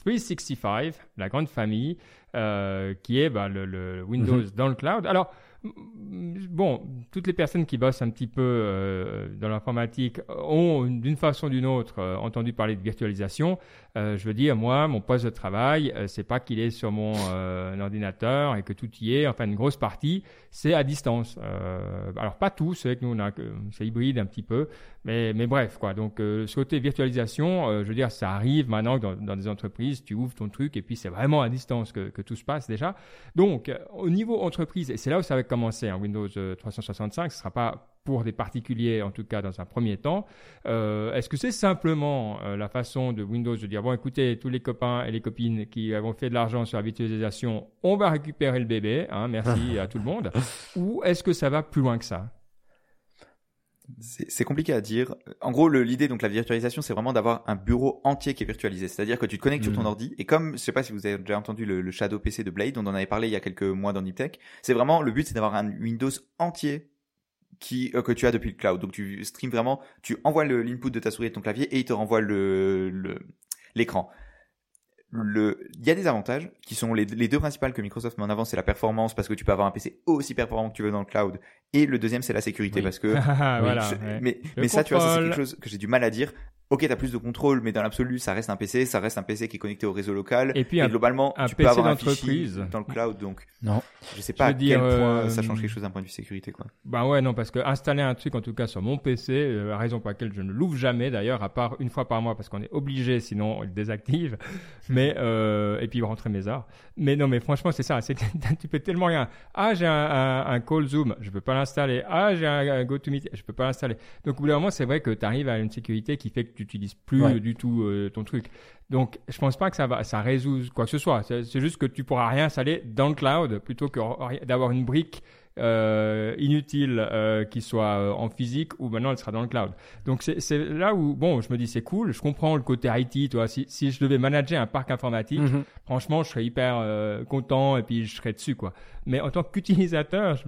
365, la grande famille, euh, qui est bah, le, le Windows Mhm. dans le cloud. Alors, bon, toutes les personnes qui bossent un petit peu euh, dans l'informatique ont, d'une façon ou d'une autre, euh, entendu parler de virtualisation. Euh, je veux dire, moi, mon poste de travail, euh, c'est pas qu'il est sur mon euh, ordinateur et que tout y est. Enfin, une grosse partie, c'est à distance. Euh, alors, pas tout, c'est que nous, on a, que- c'est hybride un petit peu. Mais, mais bref, quoi. Donc, euh, ce côté virtualisation, euh, je veux dire, ça arrive maintenant dans, dans des entreprises, tu ouvres ton truc et puis c'est vraiment à distance que, que tout se passe déjà. Donc, euh, au niveau entreprise, et c'est là où ça va commencer, hein, Windows euh, 365, ce sera pas pour des particuliers, en tout cas dans un premier temps. Euh, Est-ce que c'est simplement euh, la façon de Windows de dire, bon, écoutez, tous les copains et les copines qui ont fait de l'argent sur la virtualisation, on va récupérer le bébé, hein, merci à tout le monde, ou est-ce que ça va plus loin que ça? C'est c'est compliqué à dire. En gros, le- l'idée, donc la virtualisation, c'est vraiment d'avoir un bureau entier qui est virtualisé. C'est-à-dire que tu te connectes sur ton Mhm. ordi et comme, je sais pas si vous avez déjà entendu le, le Shadow PC de Blade, on en avait parlé il y a quelques mois dans Niptech, c'est vraiment le but, c'est d'avoir un Windows entier qui euh, que tu as depuis le cloud. Donc tu streams vraiment, tu envoies l'input de ta souris et de ton clavier et il te renvoie le- l'écran. Le, il y a des avantages qui sont les, les deux principales que Microsoft met en avant, c'est la performance parce que tu peux avoir un PC aussi performant que tu veux dans le cloud. Et le deuxième, c'est la sécurité Oui. parce que voilà. je- ouais. mais, Le mais ça, tu vois, c'est quelque chose que j'ai du mal à dire. Ok, t'as plus de contrôle, mais dans l'absolu, ça reste un PC, ça reste un PC qui est connecté au réseau local. Et puis un- globalement, un tu PC peux avoir un d'entreprise. fichier dans le cloud, donc Non. je sais pas Je à quel point euh, ça change quelque chose d'un point de vue sécurité, quoi. Bah ouais, non, parce que installer un truc, en tout cas sur mon PC, euh, la raison pour laquelle je ne l'ouvre jamais d'ailleurs, à part une fois par mois, parce qu'on est obligé, sinon on le désactive. Mais euh, et puis rentrer mes heures. Mais non, mais franchement, c'est ça. C'est que tu peux tellement rien. Ah, j'ai un, un, un call Zoom, je peux pas l'installer. Ah, j'ai un, un GoToMeeting, je peux pas l'installer. Donc au bout d'un moment, c'est vrai que tu arrives à une sécurité qui fait que tu n'utilises plus Ouais. du tout euh, ton truc. Donc je pense pas que ça va, ça résout quoi que ce soit. C'est juste que tu pourras rien installer dans le cloud plutôt que d'avoir une brique euh, inutile euh, qui soit euh, en physique ou maintenant elle sera dans le cloud. Donc c'est là où bon, je me dis c'est cool, je comprends le côté IT, toi. Si, si je devais manager un parc informatique, Mhm. franchement, je serais hyper euh, content et puis je serais dessus quoi. Mais en tant qu'utilisateur,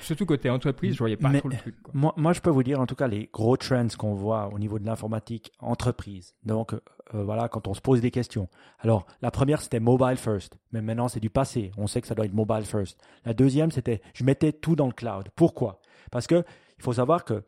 surtout côté entreprise, je voyais pas Mais- trop le truc. Quoi. Moi, moi, je peux vous dire en tout cas les gros trends qu'on voit au niveau de l'informatique entreprise. Donc, euh, voilà, quand on se pose des questions. Alors, la première, c'était mobile first, mais maintenant, c'est du passé. On sait que ça doit être mobile first. La deuxième, c'était je mettais tout dans le cloud. Pourquoi? Parce que il faut savoir que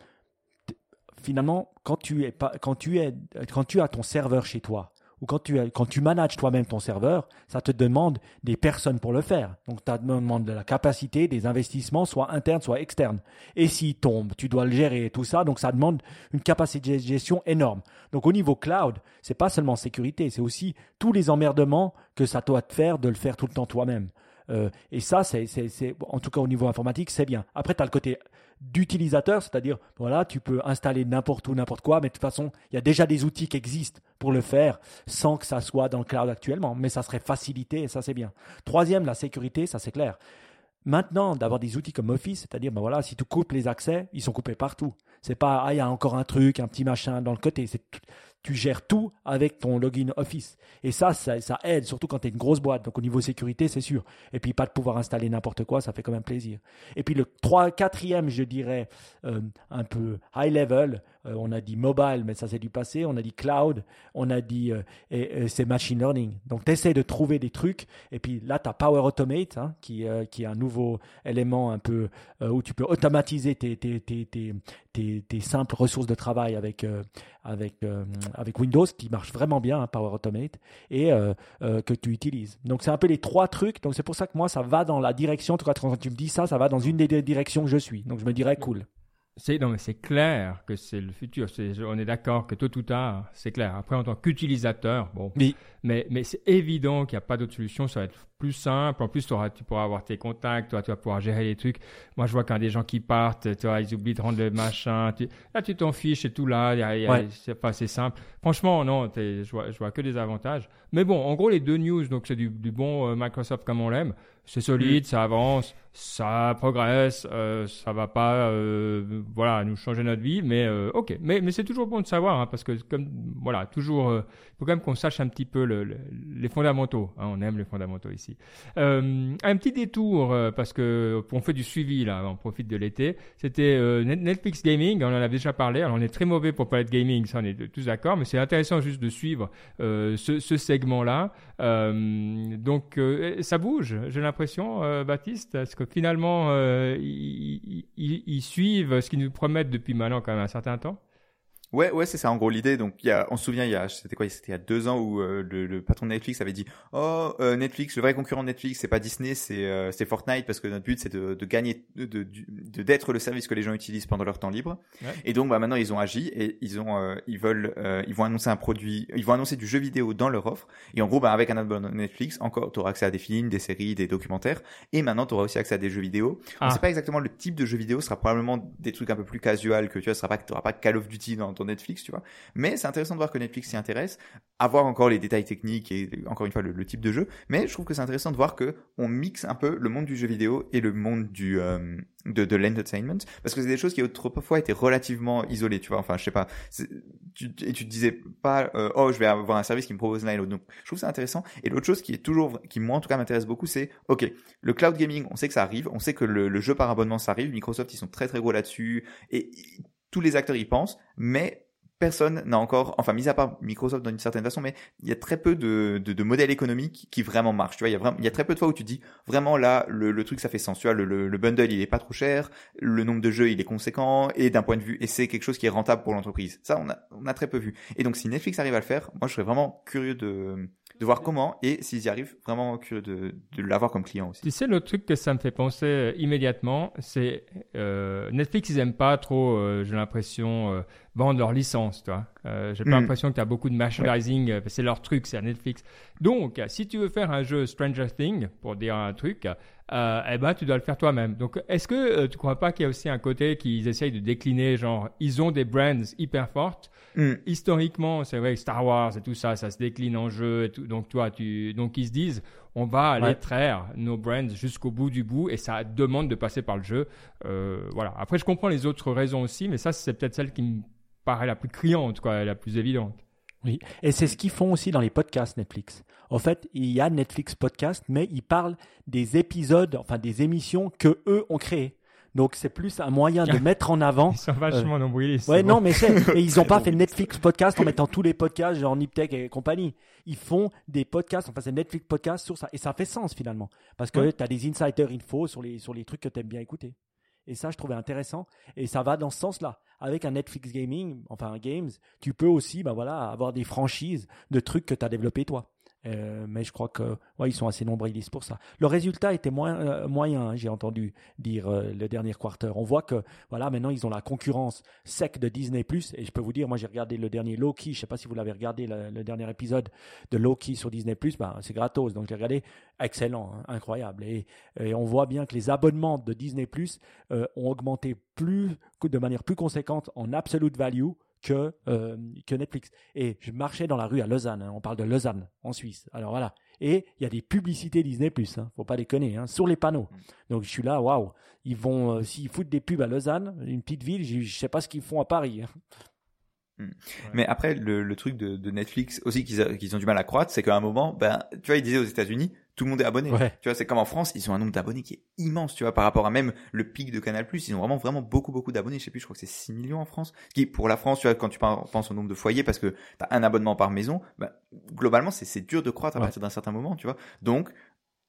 finalement, quand tu, es pas, quand, tu es, quand tu as ton serveur chez toi, ou quand tu, quand tu manages toi-même ton serveur, ça te demande des personnes pour le faire. Donc, ça te demande de la capacité, des investissements, soit internes, soit externes. Et s'il tombe, tu dois le gérer et tout ça. Donc, ça demande une capacité de gestion énorme. Donc, au niveau cloud, c'est pas seulement sécurité, c'est aussi tous les emmerdements que ça doit te faire de le faire tout le temps toi-même. Euh, et ça, c'est, en tout cas au niveau informatique, c'est bien. Après, tu as le côté d'utilisateur, c'est-à-dire, voilà, tu peux installer n'importe où, n'importe quoi, mais de toute façon, il y a déjà des outils qui existent pour le faire sans que ça soit dans le cloud actuellement, mais ça serait facilité et ça, c'est bien. Troisième, la sécurité, ça, c'est clair. Maintenant, d'avoir des outils comme Office, c'est-à-dire, ben voilà, si tu coupes les accès, ils sont coupés partout. C'est pas, ah, il y a encore un truc, un petit machin dans le côté. Tu gères tout avec ton login Office. Et ça, ça, aide, surtout quand tu une grosse boîte. Donc au niveau sécurité, c'est sûr. Et puis pas de pouvoir installer n'importe quoi, ça fait quand même plaisir. Et puis le 3, quatrième, je dirais, euh, un peu high level, euh, on a dit mobile, mais ça c'est du passé. On a dit cloud, on a dit euh, c'est machine learning. Donc tu de trouver des trucs. Et puis là, tu as Power Automate, hein, qui, qui est un nouveau élément un peu où tu peux automatiser tes, tes, tes, tes, tes simples ressources de travail avec, avec avec Windows qui marche vraiment bien, hein, Power Automate, et euh, euh, que tu utilises. Donc c'est un peu les trois trucs. Donc c'est pour ça que moi ça va dans la direction. En tout cas, quand tu me dis ça, ça va dans une des directions que je suis. Donc je me dirais cool. C'est non mais c'est clair que c'est le futur. on est d'accord que tôt ou tard, c'est clair. Après en tant qu'utilisateur, bon, oui. mais mais c'est évident qu'il n'y a pas d'autre solution. Ça va être plus simple. En plus, tu pourras avoir tes contacts, toi, tu vas pouvoir gérer les trucs. Moi, je vois quand des gens qui partent, tu vois, ils oublient de rendre le machin. là, tu t'en fiches et tout là. C'est pas assez simple. Franchement, non, je vois, je vois que des avantages. Mais bon, en gros, les deux news, donc c'est du, du, bon euh, Microsoft comme on l'aime. C'est solide, mm. ça avance, ça progresse, euh, ça va pas, euh, voilà, nous changer notre vie, mais euh, ok. Mais, mais c'est toujours bon de savoir, hein, parce que comme, voilà, toujours, il faut quand même qu'on sache un petit peu le, les fondamentaux. Hein, on aime les fondamentaux ici. Euh, un petit détour, euh, parce que on fait du suivi là, on profite de l'été. C'était euh, Netflix Gaming, on en avait déjà parlé. Alors on est très mauvais pour parler de gaming, ça on est tous d'accord, mais c'est intéressant juste de suivre ce, segment-là. donc ça bouge, j'ai l'impression, Baptiste, parce que finalement ils, ils suivent ce qu'ils nous promettent depuis maintenant quand même un certain temps? Ouais, ouais, c'est ça en gros l'idée. Donc, il y a, on se souvient, il y a, c'était quoi C'était il y a deux ans où euh, le, le, patron de Netflix avait dit, oh, euh, Netflix, le vrai concurrent de Netflix, c'est pas Disney, c'est euh, c'est Fortnite parce que notre but c'est de, de gagner, de d'être le service que les gens utilisent pendant leur temps libre. Et donc, bah maintenant ils ont agi et ils ont, ils veulent, ils vont annoncer un produit, ils vont annoncer du jeu vidéo dans leur offre. Et en gros, bah avec un abonnement Netflix, encore, tu auras accès à des films, des séries, des documentaires. Et maintenant, tu auras aussi accès à des jeux vidéo. Ah. On sait pas exactement le type de jeu vidéo, ce sera probablement des trucs un peu plus casual que tu vois, ce sera pas, tu auras pas Call of Duty dans Netflix, tu vois. Mais c'est intéressant de voir que Netflix s'y intéresse, à voir encore les détails techniques et encore une fois le, type de jeu. Mais je trouve que c'est intéressant de voir que on mixe un peu le monde du jeu vidéo et le monde du euh, de, de l'entertainment parce que c'est des choses qui autrefois étaient relativement isolées, tu vois. Enfin, je sais pas. Tu, et tu te disais pas, euh, oh, je vais avoir un service qui me propose l'un et l'autre. Donc, je trouve ça intéressant. Et l'autre chose qui est toujours, qui moi en tout cas m'intéresse beaucoup, c'est, ok, le cloud gaming, on sait que ça arrive, on sait que le, le jeu par abonnement ça arrive. Microsoft, ils sont très très gros là-dessus et tous les acteurs y pensent, mais personne n'a encore, enfin mis à part Microsoft d'une certaine façon, mais il y a très peu de, de, de modèles économiques qui vraiment marchent. Tu vois, il y a vraiment, il y a très peu de fois où tu dis vraiment là le, le truc ça fait sens. Tu vois, le, le, bundle il est pas trop cher, le nombre de jeux il est conséquent et d'un point de vue et c'est quelque chose qui est rentable pour l'entreprise. Ça on a on a très peu vu. Et donc si Netflix arrive à le faire, moi je serais vraiment curieux de de voir comment et s'ils y arrivent, vraiment curieux de, de l'avoir comme client aussi. Tu sais, le truc que ça me fait penser euh, immédiatement, c'est euh, Netflix, ils aiment pas trop, euh, j'ai l'impression, euh, vendre leur licence, toi. J'ai pas mm. l'impression que tu as beaucoup de merchandising, c'est leur truc, c'est Netflix. Donc, si tu veux faire un jeu Stranger Things, pour dire un truc, euh, eh ben, tu dois le faire toi-même. Donc, est-ce que euh, tu crois pas qu'il y a aussi un côté qu'ils essayent de décliner, genre, ils ont des brands hyper fortes. Mm. Historiquement, c'est vrai, Star Wars et tout ça, ça se décline en jeu et tout. Donc, toi, tu, donc ils se disent, on va aller traire nos brands jusqu'au bout du bout et ça demande de passer par le jeu. Euh, voilà. Après, je comprends les autres raisons aussi, mais ça, c'est peut-être celle qui me paraît la plus criante, quoi, la plus évidente. Oui, et c'est ce qu'ils font aussi dans les podcasts Netflix. En fait, il y a Netflix Podcast, mais ils parlent des épisodes, enfin des émissions que eux ont créées. Donc c'est plus un moyen de mettre en avant. Ils sont vachement nombrilistes. Ouais, non, mais c'est, et ils ont pas fait Netflix podcast en mettant tous les podcasts, genre Niptech et compagnie. Ils font des podcasts, enfin c'est Netflix podcast sur ça. Et ça fait sens finalement. Parce que Ouais. tu as des insider info sur les, sur les trucs que tu aimes bien écouter. Et ça, je trouvais intéressant. Et ça va dans ce sens-là. Avec un Netflix Gaming, enfin un Games, tu peux aussi, ben voilà, avoir des franchises de trucs que tu as développés toi. Euh, mais je crois que ouais, ils sont assez nombrilistes pour ça. Le résultat était euh, moyen, hein, j'ai entendu dire euh, le dernier quarter. On voit que voilà, maintenant ils ont la concurrence sec de Disney+. Et je peux vous dire, moi j'ai regardé le dernier Loki, je sais pas si vous l'avez regardé, le, dernier épisode de Loki sur Disney+, ben, c'est gratos, donc j'ai regardé, excellent, hein, incroyable. Et, on voit bien que les abonnements de Disney+, ont augmenté plus, de manière plus conséquente en absolute value que, euh, que Netflix. Et je marchais dans la rue à Lausanne, hein, on parle de Lausanne, en Suisse. Alors voilà. Et il y a des publicités Disney+, hein, faut pas déconner, hein, sur les panneaux. Donc je suis là, waouh, ils vont, euh, s'ils foutent des pubs à Lausanne, une petite ville, je, je sais pas ce qu'ils font à Paris. hein. Mais après, le, le truc de, de Netflix aussi qu'ils ont du mal à croître, c'est qu'à un moment, ben, tu vois, ils disaient aux États-Unis, tout le monde est abonné. Ouais. Tu vois, c'est comme en France, ils ont un nombre d'abonnés qui est immense, tu vois, par rapport à même le pic de Canal+. Ils ont vraiment, vraiment beaucoup, beaucoup d'abonnés. Je sais plus, je crois que c'est 6 millions en France. Ce Qui, pour la France, tu vois, quand tu penses au nombre de foyers, parce que t'as un abonnement par maison, ben, globalement, c'est c'est dur de croître à Ouais. partir d'un certain moment, tu vois. Donc,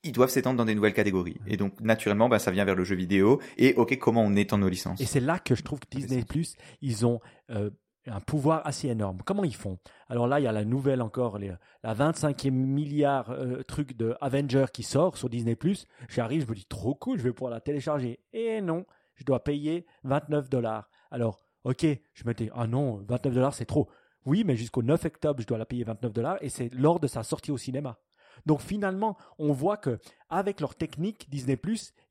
ils doivent s'étendre dans des nouvelles catégories. Et donc, naturellement, ben, ça vient vers le jeu vidéo. Et, ok, comment on étend nos licences? Et c'est là que je trouve que Disney Plus, ils ont euh, un pouvoir assez énorme. Comment ils font? Alors là, il y a la nouvelle encore, la 25e milliard euh, truc de Avenger qui sort sur Disney. J'arrive, je me dis trop cool, je vais pouvoir la télécharger. Et non, je dois payer 29 dollars. Alors, ok, je me dis, ah non, 29 dollars c'est trop. Oui, mais jusqu'au 9 octobre, je dois la payer 29 dollars et c'est lors de sa sortie au cinéma. Donc finalement, on voit que avec leur technique Disney+,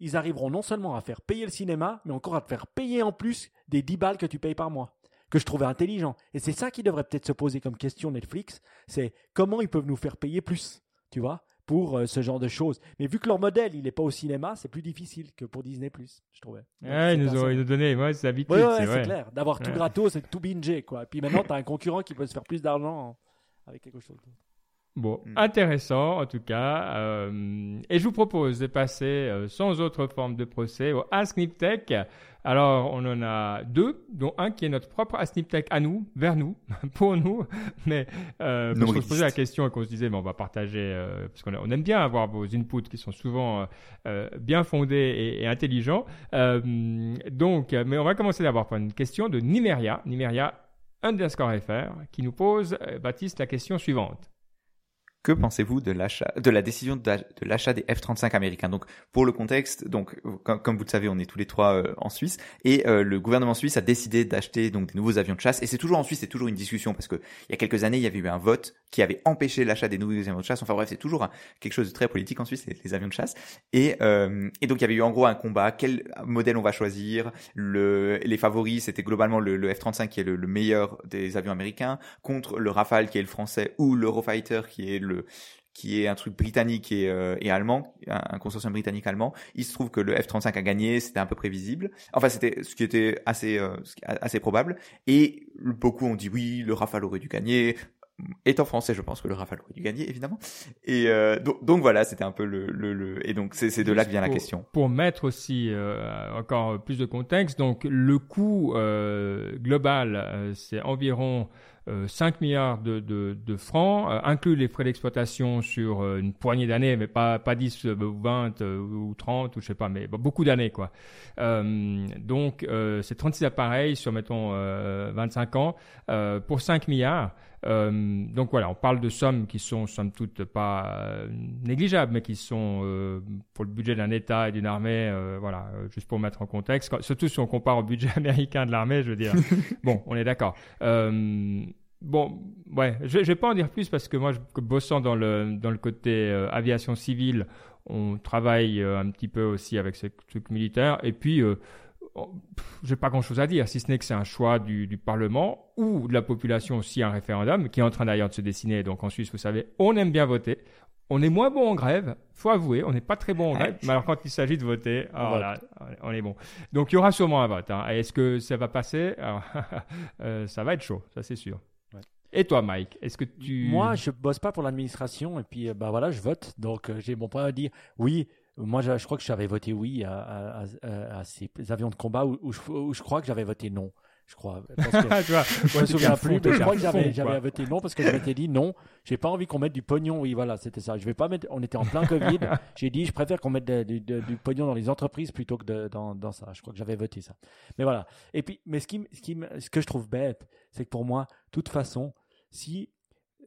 ils arriveront non seulement à faire payer le cinéma, mais encore à te faire payer en plus des 10 balles que tu payes par mois. Que je trouvais intelligent. Et c'est ça qui devrait peut-être se poser comme question Netflix, c'est comment ils peuvent nous faire payer plus, tu vois, pour euh, ce genre de choses. Mais vu que leur modèle, il n'est pas au cinéma, c'est plus difficile que pour Disney+, je trouvais. Donc, Ouais, ils nous ont ils donné, ouais, c'est l'habitude, Ouais, ouais, c'est clair. D'avoir tout gratos et tout binger, quoi. Puis maintenant, tu as un concurrent qui peut se faire plus d'argent avec quelque chose. Bon, Mm. intéressant en tout cas. euh, et je vous propose de passer euh, sans autre forme de procès au Ask Niptech. Alors, on en a deux, dont un qui est notre propre Ask Niptech à nous, vers nous, pour nous. Mais euh, parce qu'on se posait la question et qu'on se disait, mais on va partager, euh, parce qu'on on aime bien avoir vos inputs qui sont souvent bien fondés et, et intelligents. Donc, mais on va commencer d'abord par une question de Nimeria, Nimeria underscore FR, qui nous pose, Baptiste, la question suivante. Que pensez-vous de l'achat, de la décision de l'achat des F-35 américains? Donc, pour le contexte, donc comme, comme vous le savez, on est tous les trois euh, en Suisse et euh, le gouvernement suisse a décidé d'acheter donc des nouveaux avions de chasse. Et c'est toujours en Suisse, c'est toujours une discussion parce que il y a quelques années, il y avait eu un vote qui avait empêché l'achat des nouveaux avions de chasse. Enfin bref, c'est toujours quelque chose de très politique en Suisse, les, les avions de chasse. Et, euh, et donc il y avait eu en gros un combat. Quel modèle on va choisir? Le, les favoris, c'était globalement le, le F-35 qui est le, le meilleur des avions américains contre le Rafale qui est le français ou l'Eurofighter qui est le qui est un truc britannique et, euh, et allemand, un, consortium britannique-allemand. Il se trouve que le F-35 a gagné, c'était un peu prévisible. Enfin, c'était ce qui était assez euh, assez probable. Et beaucoup ont dit oui, le Rafale aurait dû gagner. Étant français, je pense que le Rafale aurait dû gagner, évidemment. Et euh, donc, donc voilà, c'était un peu le, le, le... et donc c'est de là que vient la question. Pour mettre aussi euh, encore plus de contexte, donc le coût euh, global, c'est environ euh, 5 milliards de, de, de francs, inclut les frais d'exploitation sur une poignée d'années, mais pas, pas 10 euh, ou 20 euh, ou 30 ou je sais pas, mais beaucoup d'années quoi. Donc c'est 36 appareils sur mettons euh, 25 ans pour 5 milliards. Euh, donc voilà, on parle de sommes qui sont somme toute pas euh, négligeables, mais qui sont euh, pour le budget d'un État et d'une armée, euh, voilà, juste pour mettre en contexte. Quand- surtout si on compare au budget américain de l'armée, je veux dire. bon, on est d'accord. Bon, ouais, je, je vais pas en dire plus parce que moi, je, bossant dans le dans le côté aviation civile, on travaille un petit peu aussi avec ces trucs militaires. Et puis, j'ai pas grand chose à dire, si ce n'est que c'est un choix du, du Parlement ou de la population aussi, un référendum qui est en train d'ailleurs de se dessiner. Donc en Suisse, vous savez, on aime bien voter. On est moins bon en grève, faut avouer, on n'est pas très bon en grève, mais alors quand il s'agit de voter, On alors là, on est bon. Donc il y aura sûrement un vote. hein. Est-ce que ça va passer? Alors, euh, Ça va être chaud, ça c'est sûr. Et toi, Mike, est-ce que tu... Moi, je bosse pas pour l'administration et puis euh, bah voilà, je vote. Donc euh, j'ai mon point à dire. Oui, moi, je, je crois que j'avais voté oui à, à, à, à ces avions de combat où, où je, où je crois que j'avais voté non. Je crois. Parce que, Tu vois, je me souviens plus, mais je crois que j'avais, voté non parce que je m'étais dit non, j'ai pas envie qu'on mette du pognon. Oui, voilà, c'était ça. Je vais pas mettre, on était en plein Covid. j'ai dit, je préfère qu'on mette de- de- de- du pognon dans les entreprises plutôt que de- dans, dans ça. Je crois que j'avais voté ça. Mais voilà. Et puis, mais ce qui, me- ce qui, ce que je trouve bête, c'est que pour moi, de toute façon, si,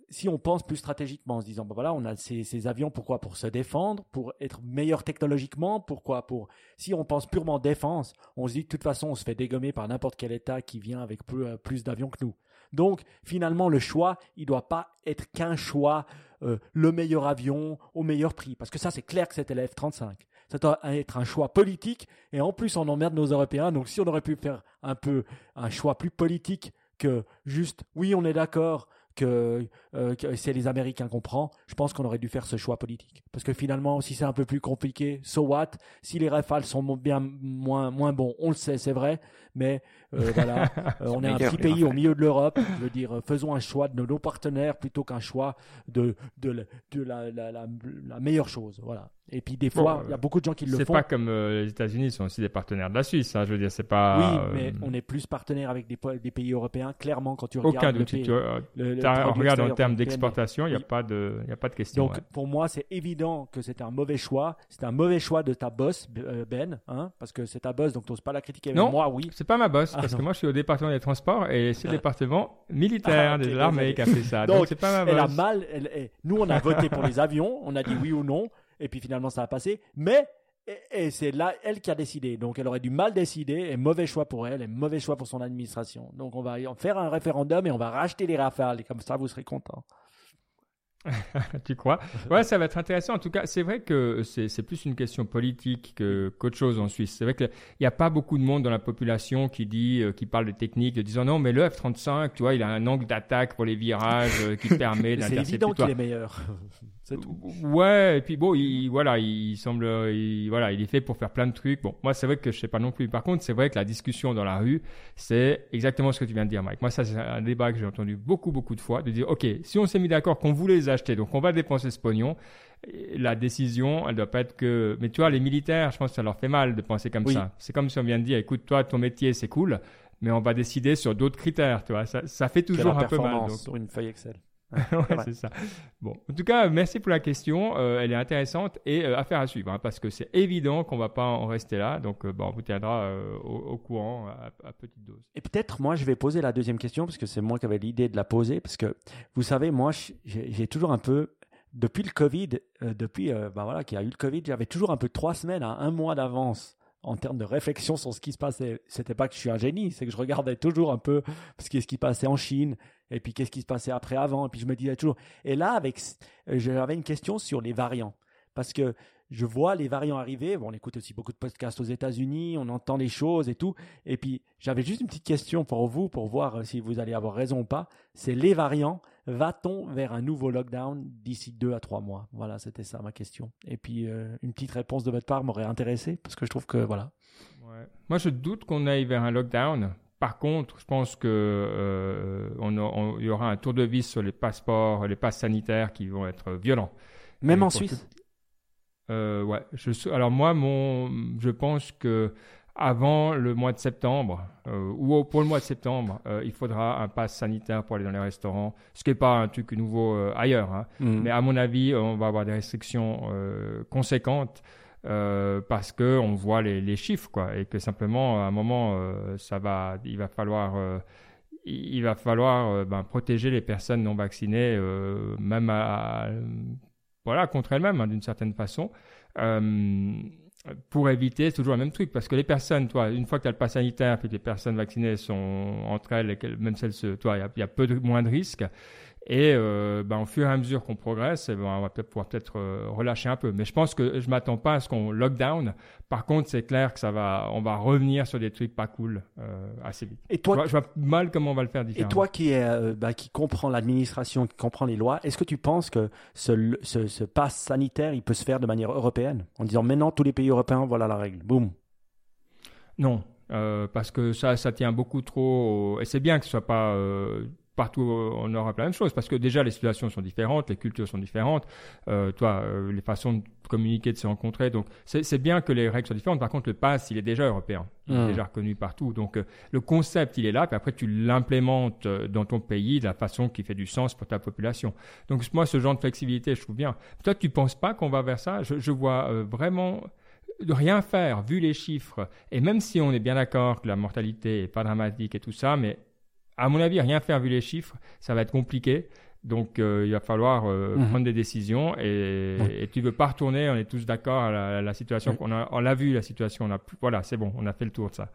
si on pense plus stratégiquement en se disant, bah voilà, on a ces, ces avions, pourquoi Pour se défendre, pour être meilleur technologiquement, pourquoi Pour, si on pense purement défense, on se dit de toute façon, on se fait dégommer par n'importe quel État qui vient avec plus, euh, d'avions que nous. Donc, finalement, le choix, il doit pas être qu'un choix, euh, le meilleur avion au meilleur prix. Parce que ça, c'est clair que c'était la F-35. Ça doit être un choix politique. Et en plus, on emmerde nos Européens. Donc, si on aurait pu faire un peu un choix plus politique que juste, oui, on est d'accord que, euh, que c'est les Américains qu'on prend, je pense qu'on aurait dû faire ce choix politique. Parce que finalement, si c'est un peu plus compliqué, so what? Si les Rafales sont bien moins, moins bons, on le sait, c'est vrai. Mais euh, voilà, euh, on est un petit pays au milieu de l'Europe. Je veux dire, euh, faisons un choix de nos partenaires plutôt qu'un choix de, de, la- de la, la, la, la meilleure chose. Voilà. Et puis des fois, il y a beaucoup de gens qui le C'est font. pas comme euh, les États-Unis, sont aussi des partenaires de la Suisse. hein, je veux dire, c'est pas. oui, mais on est plus partenaire avec des, pays européens. Clairement, quand tu regardes Aucun le doute. pays, Tu, le- le t'as- produit regarde en termes d'exportation, il n'y a, pas de- il y a pas de question. Donc ouais. pour moi, c'est évident que c'est un mauvais choix. C'est un mauvais choix de ta boss, euh, Ben, hein, parce que c'est ta boss, donc tu n'oses pas la critiquer. Mais Non. moi, oui. C'est pas ma boss, Ah, parce que moi je suis au département des transports et c'est le département militaire Ah, ok, de l'armée désolé. qui a fait ça. Donc, c'est pas ma Elle a boss. mal. elle- elle- nous, on a voté pour les avions. On a dit oui ou non. Et puis finalement, ça a passé. Mais et, c'est là elle qui a décidé. Donc elle aurait dû mal décider. Et mauvais choix pour elle. Et mauvais choix pour son administration. Donc on va en faire un référendum et on va racheter les rafales. Et comme ça, vous serez contents. tu crois? Ouais, ça va être intéressant. En tout cas, c'est vrai que c'est c'est plus une question politique que- qu'autre chose en Suisse. C'est vrai qu'il n'y a pas beaucoup de monde dans la population qui dit, euh, qui parle de technique, de disant non, mais le F-35, tu vois, il a un angle d'attaque pour les virages euh, qui permet C'est d'intercepter. évident toi. qu'il est meilleur. c'est tout. Ouais, et puis bon, il, voilà, il semble, il, voilà, il est fait pour faire plein de trucs. Bon, moi, c'est vrai que je sais pas non plus. Par contre, c'est vrai que la discussion dans la rue, c'est exactement ce que tu viens de dire, Mike. Moi, ça, c'est un débat que j'ai entendu beaucoup, beaucoup de fois, de dire, OK, si on s'est mis d'accord qu'on voulait les donc on va dépenser ce pognon, la décision, elle doit pas être que, mais tu vois, les militaires, je pense que ça leur fait mal de penser comme Oui. ça. C'est comme si on vient de dire, écoute, toi, ton métier, c'est cool, mais on va décider sur d'autres critères, tu vois. Ça, ça fait toujours un peu mal. donc. sur une feuille Excel. Ouais, c'est ça. Bon, en tout cas, merci pour la question. Euh, elle est intéressante et euh, affaire à suivre, hein, parce que c'est évident qu'on va pas en rester là. Donc, euh, bon, on vous tiendra euh, au, au courant à, à petite dose. Et peut-être, moi, je vais poser la deuxième question, parce que c'est moi qui avais l'idée de la poser, parce que, vous savez, moi, j'ai toujours un peu, depuis le Covid, euh, depuis, euh, ben voilà, qu'il y a eu le Covid, j'avais toujours un peu trois semaines à un mois d'avance en termes de réflexion sur ce qui se passait. C'était pas que je suis un génie, c'est que je regardais toujours un peu ce qui, ce qui passait en Chine, et puis qu'est-ce qui se passait après, avant, et puis je me disais toujours. Et là, avec, euh, j'avais une question sur les variants, parce que je vois les variants arriver. Bon, on écoute aussi beaucoup de podcasts aux États-Unis, on entend les choses et tout. Et puis, j'avais juste une petite question pour vous, pour voir euh, si vous allez avoir raison ou pas. C'est les variants. Va-t-on vers un nouveau lockdown d'ici deux à trois mois? Voilà, c'était ça ma question. Et puis, euh, une petite réponse de votre part m'aurait intéressé, parce que je trouve que, voilà. Ouais. Moi, je doute qu'on aille vers un lockdown. Par contre, je pense que euh, on, a- on- il y aura un tour de vis sur les passeports, les passes sanitaires qui vont être violents. Même Et en Suisse? Euh, ouais. Je, alors moi, mon, je pense que avant le mois de septembre euh, ou pour le mois de septembre, euh, il faudra un pass sanitaire pour aller dans les restaurants, ce qui n'est pas un truc nouveau euh, ailleurs. hein. Mm. Mais à mon avis, on va avoir des restrictions conséquentes parce que on voit les, les chiffres, quoi, et que simplement à un moment, ça va, il va falloir, il va falloir euh, ben, protéger les personnes non vaccinées, euh, même à, voilà, contre elles-mêmes, hein, d'une certaine façon. Euh, pour éviter, toujours le même truc, parce que les personnes, toi, une fois que tu as le pass sanitaire, puis que les personnes vaccinées sont entre elles, même celles, toi, il y y, a peu de, moins de risques. Et euh, ben, au fur et à mesure qu'on progresse, eh ben, on va peut-être pouvoir peut-être euh, relâcher un peu. Mais je pense que je m'attends pas à ce qu'on lockdown. Par contre, c'est clair que ça va, on va revenir sur des trucs pas cool euh, assez vite. Et Je toi, vois, je vois mal comment on va le faire Et différemment. toi qui, est, bah, qui comprend l'administration, qui comprend les lois, est-ce que tu penses que ce, ce, ce pass sanitaire, il peut se faire de manière européenne? En disant maintenant, tous les pays européens, voilà la règle. Boum. Non, euh, parce que ça, ça tient beaucoup trop. au- Et c'est bien que ce soit pas euh, partout en Europe la même chose parce que déjà les situations sont différentes, les cultures sont différentes, euh, toi, euh, les façons de communiquer, de se rencontrer. Donc c'est bien que les règles soient différentes. Par contre, le pass, il est déjà européen, il est Mm. déjà reconnu partout. Donc euh, le concept, il est là, puis après tu l'implémentes euh, dans ton pays de la façon qui fait du sens pour ta population. Donc moi, ce genre de flexibilité, je trouve bien. Toi, tu penses pas qu'on va vers ça? Je, je vois euh, vraiment de rien faire, vu les chiffres, et même si on est bien d'accord que la mortalité est pas dramatique et tout ça, mais à mon avis, rien faire vu les chiffres, ça va être compliqué. Donc, euh, il va falloir euh, Mhm. prendre des décisions et, Oui. et tu veux pas retourner. On est tous d'accord à la, la situation Oui. qu'on a. On l'a vu la situation. On a plus- voilà, c'est bon. On a fait le tour de ça.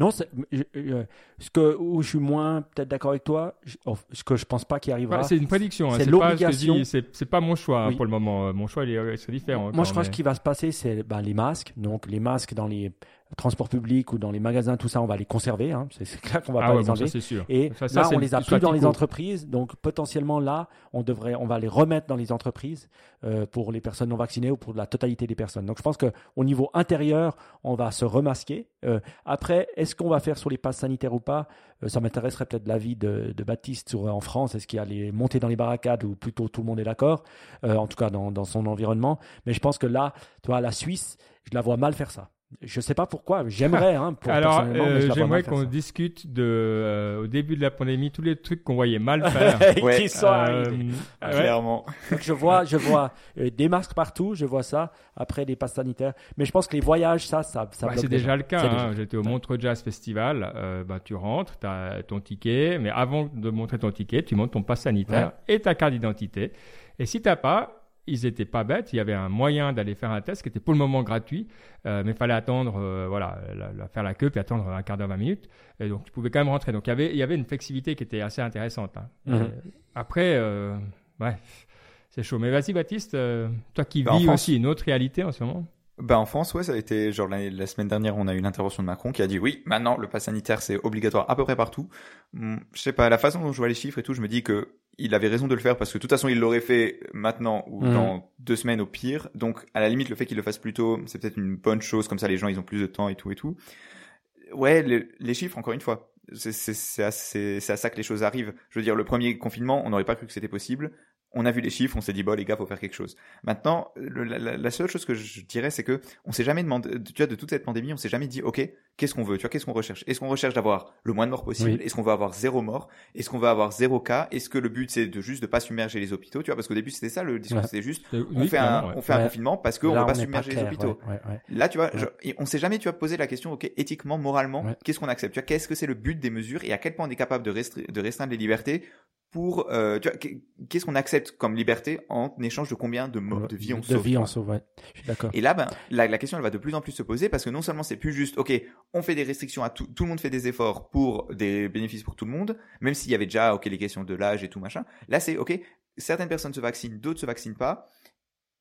Non, c'est- je- je- ce que où je suis moins peut-être d'accord avec toi, je- ce que je pense pas qu'il arrivera. Voilà, c'est une prédiction. hein. c'est je l'obligation. C'est pas mon choix hein, Oui. pour le moment. Mon choix, il est, il différent. Moi, je crois que ce mais- qui va se passer, c'est ben, les masques. Donc, les masques dans les transports publics ou dans les magasins, tout ça, on va les conserver. Hein. C'est clair qu'on va Ah pas ouais, les ça enlever. sûr. Et Ça, ça, là, on les a plus dans les entreprises. Donc, potentiellement, là, on devrait, on va les remettre dans les entreprises euh, pour les personnes non vaccinées ou pour la totalité des personnes. Donc, je pense que au niveau intérieur, on va se remasquer. Euh, après, est-ce qu'on va faire sur les passes sanitaires ou pas? Euh, Ça m'intéresserait peut-être l'avis de, de Baptiste sur, en France. Est-ce qu'il y a les monter dans les barricades ou plutôt tout le monde est d'accord? En tout cas, dans, dans son environnement. Mais je pense que là, toi, la Suisse, je la vois mal faire ça. Je sais pas pourquoi. J'aimerais, hein, pour, Alors, euh, j'aimerais qu'on discute de, euh, au début de la pandémie, tous les trucs qu'on voyait mal faire. Ouais. Qui sont Euh, arrivés. ouais. Clairement. Donc je vois, je vois euh, des masques partout, je vois ça. Après des passes sanitaires, mais je pense que les voyages, ça, ça, ça Bah, bloque c'est déjà le cas. Hein. déjà- J'étais au Montreux Jazz Festival. Euh, bah, tu rentres, tu as ton ticket, mais avant de montrer ton ticket, tu montres ton passe sanitaire et ta carte d'identité. Et si t'as pas, ils étaient pas bêtes. Il y avait un moyen d'aller faire un test qui était pour le moment gratuit, euh, mais il fallait attendre, euh, voilà, la- la- faire la queue puis attendre un quart d'heure, 20 minutes. Et donc tu pouvais quand même rentrer. Donc il y avait, il y avait une flexibilité qui était assez intéressante. hein. Mhm. Euh, après, euh, ouais, c'est chaud. Mais vas-y, Baptiste, toi qui Bah, en vis France- aussi une autre réalité en ce moment. Bah en France, ouais, ça a été genre l'année- la semaine dernière, on a eu l'intervention de Macron qui a dit oui, maintenant le pass sanitaire c'est obligatoire à peu près partout. Hum, Je sais pas, la façon dont je vois les chiffres et tout, je me dis que il avait raison de le faire parce que de toute façon il l'aurait fait maintenant ou Mhm. dans deux semaines au pire. Donc à la limite le fait qu'il le fasse plus tôt, c'est peut-être une bonne chose comme ça les gens ils ont plus de temps et tout et tout. Ouais, les, les chiffres encore une fois, c'est c'est c'est à, c'est- c'est à ça que les choses arrivent. Je veux dire le premier confinement, on n'aurait pas cru que c'était possible. On a vu les chiffres, on s'est dit bon les gars faut faire quelque chose. Maintenant, le- la, seule chose que je dirais, c'est que on s'est jamais demandé, tu vois, de toute cette pandémie, on s'est jamais dit, ok, qu'est-ce qu'on veut, tu vois, qu'est-ce qu'on recherche? Est-ce qu'on recherche d'avoir le moins de morts possible? Oui. Est-ce qu'on veut avoir zéro mort? Est-ce qu'on veut avoir zéro cas? Est-ce que le but c'est de juste de pas submerger les hôpitaux, tu vois, parce qu'au début c'était ça le discours, Ouais. c'était juste, C'est- on fait un, clairement, ouais. on fait un Ouais. confinement parce qu'on veut pas submerger les clair, hôpitaux. Là, tu vois, on s'est jamais, tu as posé la question, ok, éthiquement, moralement, qu'est-ce qu'on accepte? Tu vois, qu'est-ce que c'est le but des mesures et à quel point on est capable de restreindre les libertés pour, euh, qu'est-ce qu'on accepte comme liberté en échange de combien de, mo- de vies on de sauve vie tu on sauve, ouais. Je suis d'accord. Et là, ben, la, la question, elle va de plus en plus se poser parce que non seulement c'est plus juste, ok, on fait des restrictions à tout, tout le monde fait des efforts pour des bénéfices pour tout le monde, même s'il y avait déjà, ok, les questions de l'âge et tout machin. Là, c'est, ok, certaines personnes se vaccinent, d'autres se vaccinent pas.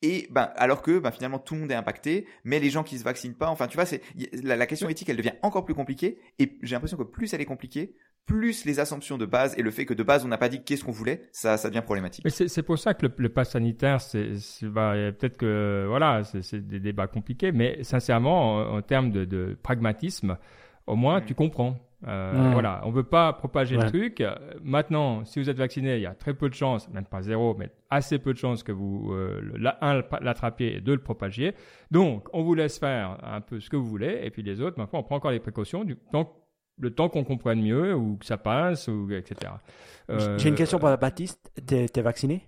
Et ben, alors que ben, finalement tout le monde est impacté, mais les gens qui se vaccinent pas, enfin tu vois, c'est la, question éthique, elle devient encore plus compliquée. Et j'ai l'impression que plus elle est compliquée, plus les assumptions de base et le fait que de base on n'a pas dit qu'est-ce qu'on voulait, ça, ça devient problématique. C'est pour ça que le, le pass sanitaire, c'est bah, peut-être que voilà, c'est des débats compliqués, mais sincèrement, en, termes de pragmatisme, au moins tu comprends. Euh, Mm. Voilà, on veut pas propager Ouais. le truc. Euh, Maintenant, si vous êtes vacciné, il y a très peu de chances, même pas zéro, mais assez peu de chances que vous euh, la- un l'attrapiez et deux le propagiez. Donc, on vous laisse faire un peu ce que vous voulez, et puis les autres, maintenant, on prend encore les précautions du temps le temps qu'on comprenne mieux ou que ça passe ou etc. Euh, J'ai une question pour Baptiste. T'es t'es vacciné?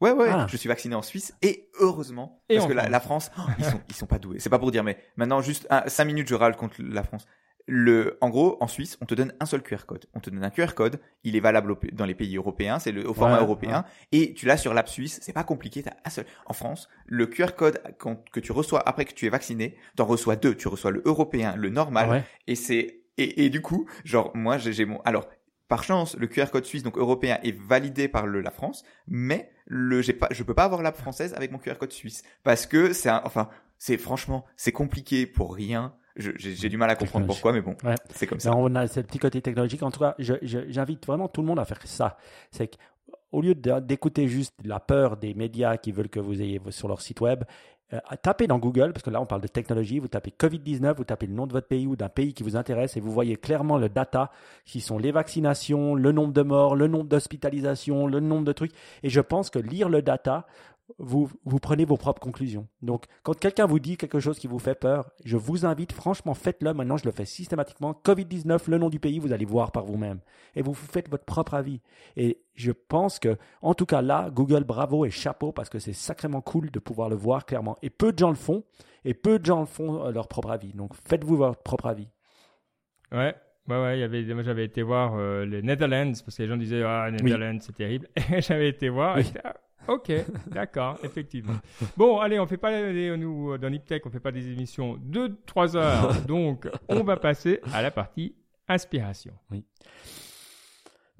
Ouais, ouais, Ah. je suis vacciné en Suisse et heureusement, Et parce que la, France. la France, oh, ils sont, ils sont pas doués. C'est pas pour dire, mais maintenant juste 5 minutes, je râle contre la France. Le, en gros, en Suisse, on te donne un seul QR code. On te donne un QR code. Il est valable au- dans les pays européens. C'est le, au format Ouais, européen. Et tu l'as sur l'app suisse. C'est pas compliqué. T'as un seul. En France, le QR code quand- que tu reçois après que tu es vacciné, t'en reçois deux. Tu reçois le européen, le normal. Ouais. Et c'est et, et du coup, genre moi j'ai j'ai mon alors par chance le QR code suisse donc européen est validé par le la France, mais le j'ai pas je peux pas avoir l'app française avec mon QR code suisse parce que c'est un- enfin c'est franchement c'est compliqué pour rien. Je- J'ai j'ai du mal à comprendre pourquoi, mais bon, Ouais. c'est comme ça. On a ce petit côté technologique. En tout cas, je- je- j'invite vraiment tout le monde à faire ça. C'est qu'au lieu d'écouter juste la peur des médias qui veulent que vous ayez sur leur site web, euh, tapez dans Google, parce que là on parle de technologie, vous tapez Covid-19, vous tapez le nom de votre pays ou d'un pays qui vous intéresse et vous voyez clairement le data, qui sont les vaccinations, le nombre de morts, le nombre d'hospitalisations, le nombre de trucs. Et je pense que lire le data, vous, vous prenez vos propres conclusions. Donc, quand quelqu'un vous dit quelque chose qui vous fait peur, je vous invite, franchement, faites-le. Maintenant, je le fais systématiquement. Covid-19, le nom du pays, vous allez voir par vous-même. Et vous faites votre propre avis. Et je pense que, en tout cas là, Google, bravo et chapeau, parce que c'est sacrément cool de pouvoir le voir clairement. Et peu de gens le font, et peu de gens le font euh, leur propre avis. Donc, faites-vous votre propre avis. Ouais, Ouais, ouais, il y avait, moi j'avais été voir euh, les Netherlands parce que les gens disaient ah Netherlands c'est terrible. J'avais été voir. Ok, d'accord, effectivement. Bon, allez, on fait pas nous dans Niptech, on fait pas des émissions de 3 heures, donc on va passer à la partie inspiration. Oui.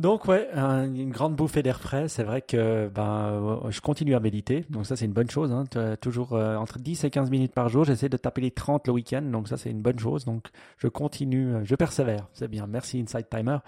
Donc ouais, une grande bouffée d'air frais. C'est vrai que ben je continue à méditer, donc ça c'est une bonne chose. Hein. Toujours euh, entre 10 et 15 minutes par jour. J'essaie de taper les 30 le week-end, donc ça c'est une bonne chose. Donc je continue, euh, je persévère. C'est bien. Merci Inside Timer.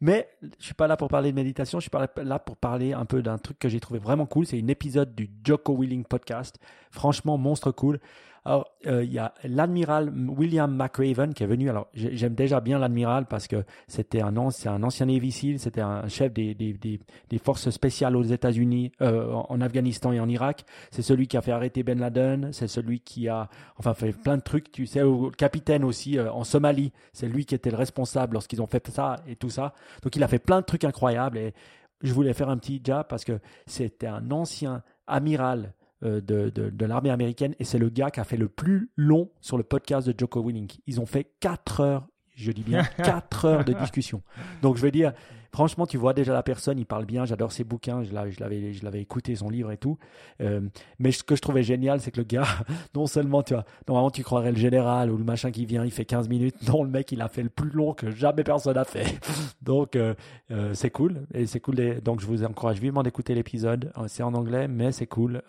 Mais je suis pas là pour parler de méditation. Je suis pas là pour parler un peu d'un truc que j'ai trouvé vraiment cool. C'est une épisode du Joko Willing podcast. Franchement monstre cool. Alors, euh, il y a l'admiral William McRaven qui est venu. Alors, j'aime déjà bien l'admiral parce que c'était un, un ancien Navy SEAL, c'était un chef des, des, des, des, forces spéciales aux États-Unis, euh, en Afghanistan et en Irak. C'est celui qui a fait arrêter Ben Laden. C'est celui qui a, enfin, fait plein de trucs. Tu sais, au capitaine aussi euh, en Somalie. C'est lui qui était le responsable lorsqu'ils ont fait ça et tout ça. Donc, il a fait plein de trucs incroyables. Et je voulais faire un petit jab parce que c'était un ancien amiral euh, de, de, l'armée américaine et c'est le gars qui a fait le plus long sur le podcast de Joko Winning. Ils ont fait 4 heures, je dis bien 4 heures de discussion. Donc je veux dire, franchement, tu vois déjà la personne, il parle bien, j'adore ses bouquins, je l'avais, je l'avais écouté, son livre et tout. Euh, mais ce que je trouvais génial, c'est que le gars, non seulement, tu vois, normalement tu croirais le général ou le machin qui vient, il fait 15 minutes. Non, le mec, il a fait le plus long que jamais personne a fait. Donc, euh, euh, c'est cool. Et c'est cool. Donc, je vous encourage vivement d'écouter l'épisode. C'est en anglais, mais c'est cool.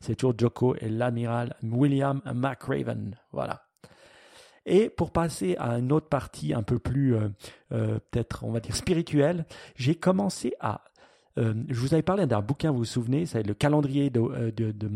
c'est toujours Joko et l'amiral William McRaven. Voilà. Et pour passer à une autre partie un peu plus, euh, euh, peut-être, on va dire, spirituelle, j'ai commencé à euh, je vous avais parlé d'un bouquin, vous vous souvenez, c'est le calendrier de, de, de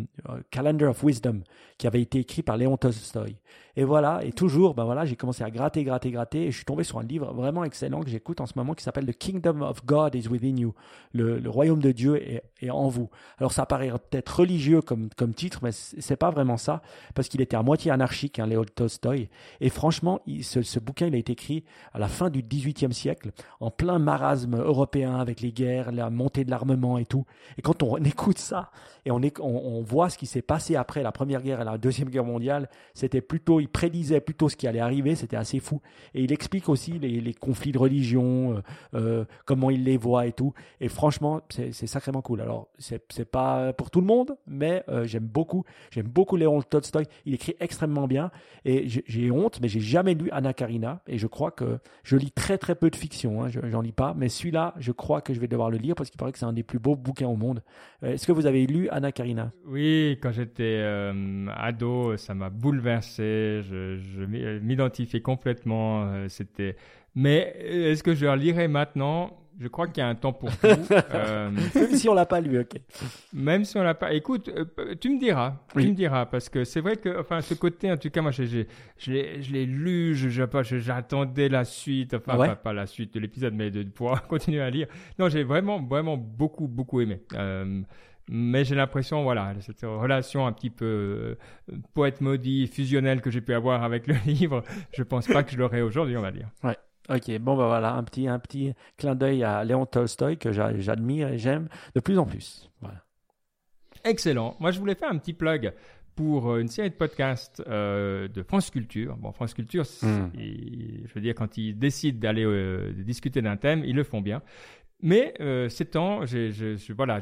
Calendar of Wisdom, qui avait été écrit par Léon Tolstoy. Et voilà, et toujours, ben voilà, j'ai commencé à gratter, gratter, gratter, et je suis tombé sur un livre vraiment excellent que j'écoute en ce moment qui s'appelle The Kingdom of God is within you. Le, royaume de Dieu est, est, en vous. Alors ça paraît peut-être religieux comme, comme titre, mais c'est pas vraiment ça, parce qu'il était à moitié anarchique, hein, Léon Tolstoy. Et franchement, ce, ce, bouquin, il a été écrit à la fin du XVIIIe siècle, en plein marasme européen avec les guerres, la montée de l'armement et tout. Et quand on écoute ça, et on, on, on voit ce qui s'est passé après la Première Guerre et la Deuxième Guerre mondiale, c'était plutôt il prédisait plutôt ce qui allait arriver, c'était assez fou. Et il explique aussi les, conflits de religion, euh, euh comment il les voit et tout. Et franchement, c'est sacrément cool. Alors, c'est pas pour tout le monde, mais euh, j'aime beaucoup. J'aime beaucoup Léon Tolstoy. Il écrit extrêmement bien. Et j'ai honte, mais j'ai jamais lu Anna Karina. Et je crois que je lis très très peu de fiction. Hein, J'en lis pas. Mais celui-là, je crois que je vais devoir le lire parce qu'il paraît que c'est un des plus beaux bouquins au monde. Est-ce que vous avez lu Anna Karina Oui, quand j'étais ado, ça m'a bouleversé je, m'identifiais complètement. Euh, c'était. Mais euh, est-ce que je le lirai maintenant? Je crois qu'il y a un temps pour tout. Euh, même si on l'a pas lu, ok. Même si on l'a pas. Écoute, tu me diras. Tu me diras parce que c'est vrai que, enfin, ce côté, en tout cas, moi, j'ai, je l'ai lu. Je, j'attendais la suite. Enfin, pas, la suite de l'épisode, mais de, pouvoir continuer à lire. Non, j'ai vraiment, vraiment beaucoup, beaucoup aimé mais j'ai l'impression, voilà, cette relation un petit peu euh, poète maudit, fusionnelle que j'ai pu avoir avec le livre, je pense pas que je l'aurai aujourd'hui, on va dire. Ouais. Ok, bon ben voilà, un petit, un petit clin d'œil à Léon Tolstoy que j'admire et j'aime de plus en plus. Voilà. Excellent. Moi, je voulais faire un petit plug pour euh, une série de podcasts euh, de France Culture. Bon, France Culture, hmm. je veux dire, quand ils décident d'aller discuter d'un thème, ils le font bien. Mais euh, ces voilà,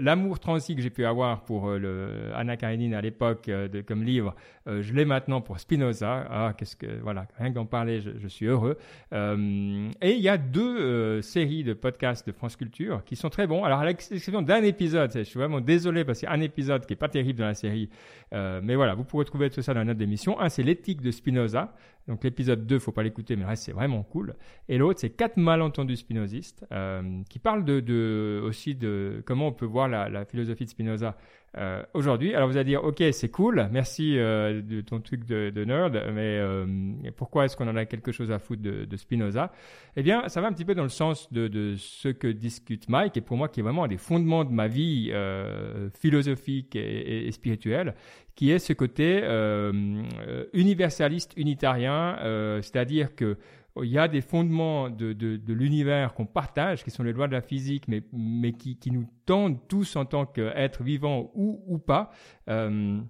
l'amour transi que j'ai pu avoir pour euh, Anna Karenine à l'époque euh, comme livre, euh, je l'ai maintenant pour Spinoza. Ah, qu'est-ce que voilà, rien d'en parler, je, suis heureux. Et il y a deux séries de podcasts de France Culture qui sont très bons. Alors à l'exception d'un épisode, je suis vraiment désolé parce qu'il y a un épisode qui est pas terrible dans la série, mais voilà, vous pourrez trouver tout ça dans notre émission. Un, c'est l'éthique de Spinoza. Donc l'épisode 2, faut pas l'écouter, mais le reste c'est vraiment cool. Et l'autre, c'est quatre malentendus spinozistes. Euh, qui parle de, de, aussi de comment on peut voir la, la philosophie de Spinoza euh, aujourd'hui. Alors vous allez dire, ok, c'est cool, merci euh, de ton truc de, nerd, mais euh, pourquoi est-ce qu'on en a quelque chose à foutre de, Spinoza? Eh bien, ça va un petit peu dans le sens de, ce que discute Mike, et pour moi qui est vraiment un des fondements de ma vie philosophique et, spirituelle, qui est ce côté universaliste unitarien, c'est-à-dire que il y a des fondements de, de, l'univers qu'on partage, qui sont les lois de la physique, mais, mais qui, nous tendent tous en tant qu'êtres vivants ou, ou pas. Euh,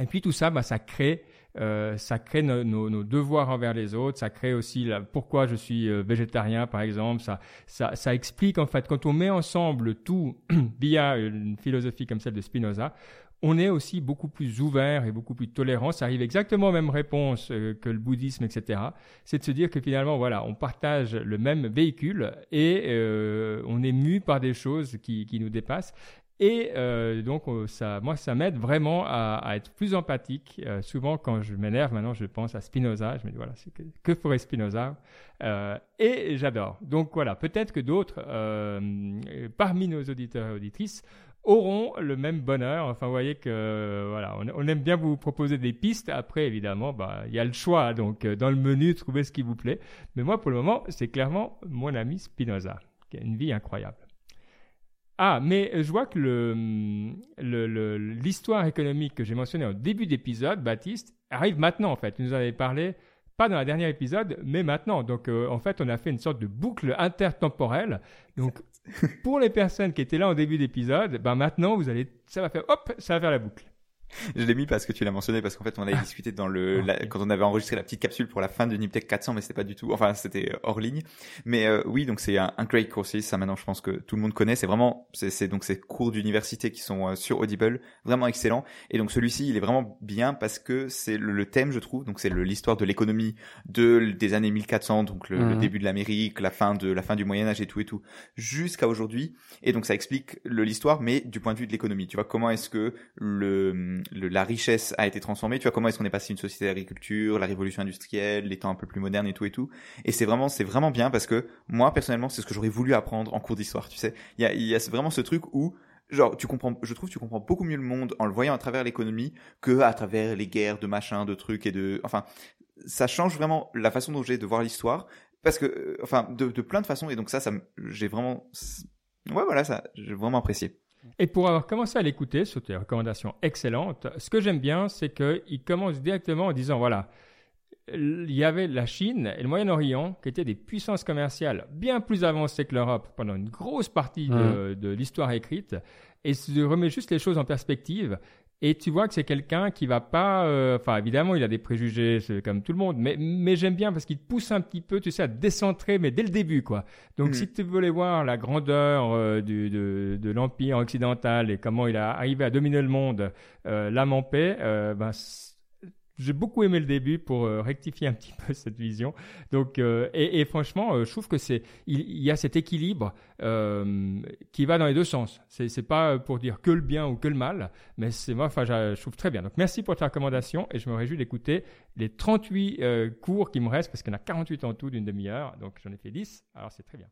et puis tout ça, bah, ça crée, euh, ça crée nos, devoirs envers les autres. Ça crée aussi pourquoi je suis euh, végétarien, par exemple. Ça, ça, ça explique en fait quand on met ensemble tout via une philosophie comme celle de Spinoza, on est aussi beaucoup plus ouvert et beaucoup plus tolérant. Ça arrive exactement aux mêmes réponses euh, que le bouddhisme, etc. C'est de se dire que finalement, voilà, on partage le même véhicule et euh, on est mu par des choses qui, nous dépassent. Et euh, donc, ça, moi, ça m'aide vraiment à, être plus empathique. Souvent, quand je m'énerve, maintenant, je pense à Spinoza. Je me dis, voilà, que, ferait Spinoza? Et j'adore. Donc, voilà, peut-être que d'autres, parmi nos auditeurs et auditrices, auront le même bonheur. Enfin, vous voyez que voilà, on, aime bien vous proposer des pistes. Après, évidemment, bah, il y a le choix. Donc, euh, dans le menu, trouvez ce qui vous plaît. Mais moi, pour le moment, c'est clairement mon ami Spinoza, qui a une vie incroyable. Ah, mais je vois que l'histoire le, économique que j'ai mentionnée au début d'épisode, Baptiste, arrive maintenant en fait. Tu nous en avais parlé, pas dans le dernier épisode, mais maintenant. Donc euh, en fait, on a fait une sorte de boucle intertemporelle. Donc pour les personnes qui étaient là au début d'épisode, ben maintenant vous allez, ça va faire hop, ça va faire la boucle. Je l'ai mis parce que tu l'as mentionné, parce qu'en fait, on avait discuté dans le, quand on avait enregistré la petite capsule pour la fin de Niptech 400, mais c'était pas du tout, enfin, c'était hors ligne. Mais euh, oui, donc c'est un, un great course, ça maintenant, je pense que tout le monde connaît. C'est vraiment, c'est donc ces cours d'université qui sont euh, sur Audible, vraiment excellents. Et donc celui-ci, il est vraiment bien parce que c'est le, thème, je trouve. Donc c'est l'histoire de l'économie de des années 1400, donc le, mhm. début de l'Amérique, la fin de la fin du Moyen Âge et tout et tout, jusqu'à aujourd'hui. Et donc ça explique l'histoire, mais du point de vue de l'économie. Tu vois comment est-ce que le la richesse a été transformée. Tu vois comment est-ce qu'on est passé d'une société d'agriculture, la révolution industrielle, les temps un peu plus modernes et tout et tout. Et c'est vraiment, c'est vraiment bien parce que moi personnellement, c'est ce que j'aurais voulu apprendre en cours d'histoire. Tu sais, il y a, y a vraiment ce truc où genre tu comprends je trouve tu comprends beaucoup mieux le monde en le voyant à travers l'économie que à travers les guerres de machin de trucs et de enfin ça change vraiment la façon dont j'ai de voir l'histoire parce que euh, enfin de, de plein de façons et donc ça ça j'ai vraiment ouais voilà ça j'ai vraiment apprécié et pour avoir commencé à l'écouter, sur tes recommandations excellentes, ce que j'aime bien, c'est qu'il commence directement en disant, voilà, il y avait la Chine et le Moyen-Orient qui étaient des puissances commerciales bien plus avancées que l'Europe pendant une grosse partie de, de l'histoire écrite. Et se remet juste les choses en perspective et tu vois que c'est quelqu'un qui va pas, euh, enfin évidemment il a des préjugés comme tout le monde, mais, mais j'aime bien parce qu'il te pousse un petit peu, tu sais, à décentrer, mais dès le début quoi. Donc mm. si tu voulais voir la grandeur euh, du, de, de l'empire occidental et comment il a arrivé à dominer le monde, euh, l'âme en paix, euh, ben j'ai beaucoup aimé le début pour euh, rectifier un petit peu cette vision. Donc, euh, et, franchement, euh, je trouve que c'est il, y a cet équilibre qui va dans les deux sens. C'est c'est pas pour dire que le bien ou que le mal, mais c'est moi, enfin, je trouve très bien. Donc, merci pour ta recommandation et je me réjouis d'écouter les 38 cours qui me restent parce qu'il y en a 48 en tout d'une demi-heure. Donc, j'en ai fait 10. Alors, c'est très bien.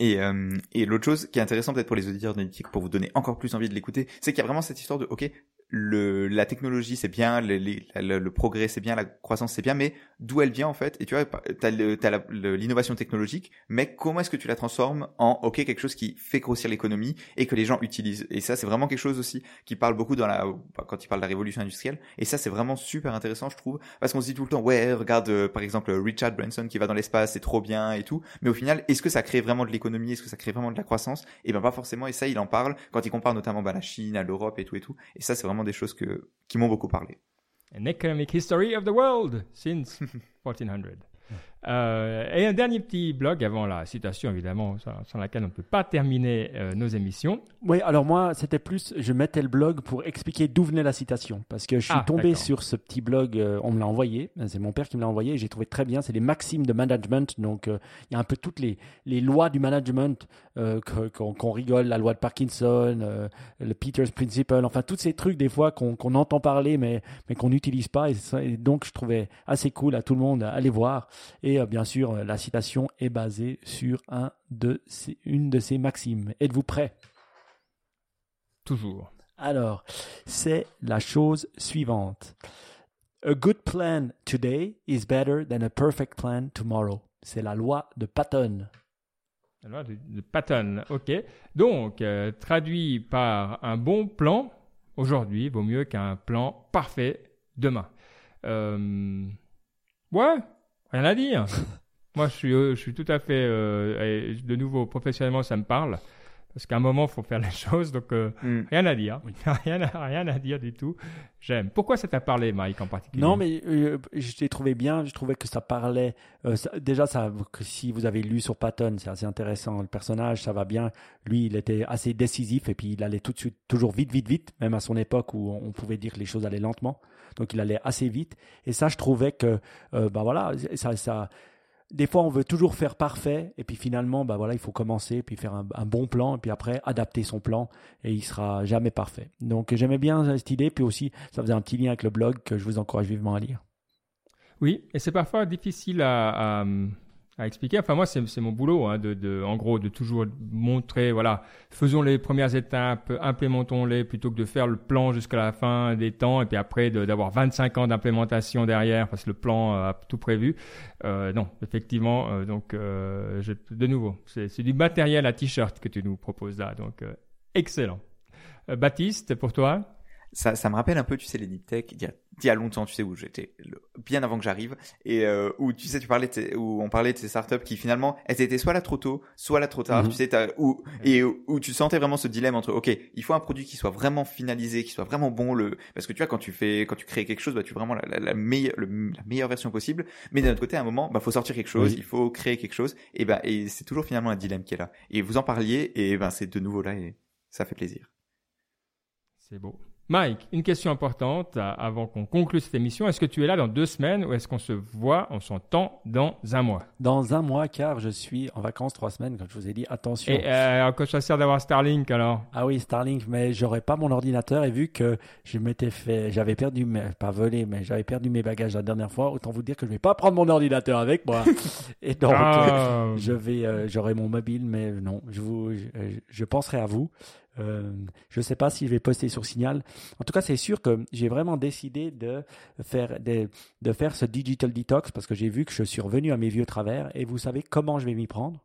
Et, l'autre chose qui est intéressante peut-être pour les auditeurs d'analytique, pour vous donner encore plus envie de l'écouter, c'est qu'il y a vraiment cette histoire de, ok, le, la technologie c'est bien, le, le, le progrès c'est bien, la croissance c'est bien, mais d'où elle vient en fait? Et tu vois, t'as l'innovation technologique, mais comment est-ce que tu la transformes en ok quelque chose qui fait grossir l'économie et que les gens utilisent? Et ça c'est vraiment quelque chose aussi qui parle beaucoup dans la quand il parle de la révolution industrielle. Et ça c'est vraiment super intéressant je trouve parce qu'on se dit tout le temps ouais regarde euh, par exemple Richard Branson qui va dans l'espace c'est trop bien et tout, mais au final est-ce que ça crée vraiment de l'économie? Est-ce que ça crée vraiment de la croissance? Et ben pas forcément. Et ça il en parle quand il compare notamment bah, la Chine à l'Europe et tout et tout. Et ça c'est vraiment des choses que, qui m'ont beaucoup parlé. An economic history of the world since 1400. Euh, et un dernier petit blog avant la citation, évidemment, sans, laquelle on ne peut pas terminer euh, nos émissions. Oui, alors moi, c'était plus, je mettais le blog pour expliquer d'où venait la citation. Parce que je suis ah, tombé sur ce petit blog, euh, on me l'a envoyé, c'est mon père qui me l'a envoyé, j'ai trouvé très bien, c'est les maximes de management. Donc, il y a un peu toutes les, les lois du management qu'on rigole, la loi de Parkinson, le Peters Principle, enfin, tous ces trucs des fois qu'on entend parler, mais, mais qu'on n'utilise pas. Et, et, donc, je trouvais assez cool à tout le monde à aller voir. Et Et euh, bien sûr, euh, la citation est basée sur un de ces- une de ces maximes. Êtes-vous prêts Toujours. Alors, c'est la chose suivante. A good plan today is better than a perfect plan tomorrow. C'est la loi de Patton. La loi de, de Patton. OK. Donc, euh, traduit par un bon plan aujourd'hui vaut mieux qu'un plan parfait demain. Euh, ouais, rien à dire. Moi, je suis, euh, je suis tout à fait. euh, de nouveau, professionnellement, ça me parle. Parce qu'à un moment, il faut faire les choses. Donc, euh, Hmm. rien à dire. Rien, à, rien à dire du tout. J'aime. Pourquoi ça t'a parlé, Mike, en particulier? Non, mais euh, je l'ai trouvé bien. Je trouvais que ça parlait. euh, ça- déjà, ça, que si vous avez lu sur Patton, c'est assez intéressant. Le personnage, ça va bien. Lui, il était assez décisif et puis il allait tout de suite, toujours vite, vite, vite, même à son époque où on pouvait dire que les choses allaient lentement. Donc, il allait assez vite. Et ça, je trouvais que, euh, bah voilà, ça, ça. Des fois, on veut toujours faire parfait, et puis finalement, bah voilà, il faut commencer, puis faire un, bon plan, et puis après adapter son plan, et il sera jamais parfait. Donc, j'aimais bien cette idée, puis aussi, ça faisait un petit lien avec le blog que je vous encourage vivement à lire. Oui, et c'est parfois difficile à, à expliquer. Enfin, moi, c'est mon boulot, hein, de, de, en gros, de toujours montrer, voilà, faisons les premières étapes, implémentons-les plutôt que de faire le plan jusqu'à la fin des temps et puis après d'avoir 25 ans d'implémentation derrière parce que le plan euh, a tout prévu. Euh, non, effectivement, euh, donc, euh, je- de nouveau, c'est du matériel à t-shirt que tu nous proposes là, donc euh, excellent. Baptiste, pour toi? Ça, ça me rappelle un peu, tu sais, les deep tech, il y a, il y a longtemps, tu sais, où j'étais bien avant que j'arrive, et euh, où tu sais, tu parlais, de où on parlait de ces startups qui finalement, elles étaient soit là trop tôt, soit là trop tard, Mhm. tu sais, où, et où, où tu sentais vraiment ce dilemme entre, ok, il faut un produit qui soit vraiment finalisé, qui soit vraiment bon, le, parce que tu vois, quand tu fais, quand tu crées quelque chose, bah, tu veux vraiment la, la, la meilleure, le- la meilleure version possible, mais d'un autre côté, à un moment, bah, faut sortir quelque chose, Oui. il faut créer quelque chose, et ben, et c'est toujours finalement un dilemme qui est là. Et vous en parliez, et ben, c'est de nouveau là, et ça fait plaisir. C'est beau. Mike, une question importante euh, avant qu'on conclue cette émission. Est-ce que tu es là dans deux semaines ou est-ce qu'on se voit, on s'entend dans un mois? Dans un mois, car je suis en vacances trois semaines, comme je vous ai dit, attention. Et euh, à quoi ça sert d'avoir Starlink alors? Ah oui, Starlink, mais j'aurais pas mon ordinateur et vu que je m'étais fait, j'avais perdu, mes, pas volé, mais j'avais perdu mes bagages la dernière fois, autant vous dire que je vais pas prendre mon ordinateur avec moi. et donc, euh, Ah, je vais, euh, j'aurai mon mobile, mais non, je vous, je, je penserai à vous. Euh, je sais pas si je vais poster sur Signal. En tout cas, c'est sûr que j'ai vraiment décidé de faire des, de faire ce digital detox parce que j'ai vu que je suis revenu à mes vieux travers et vous savez comment je vais m'y prendre?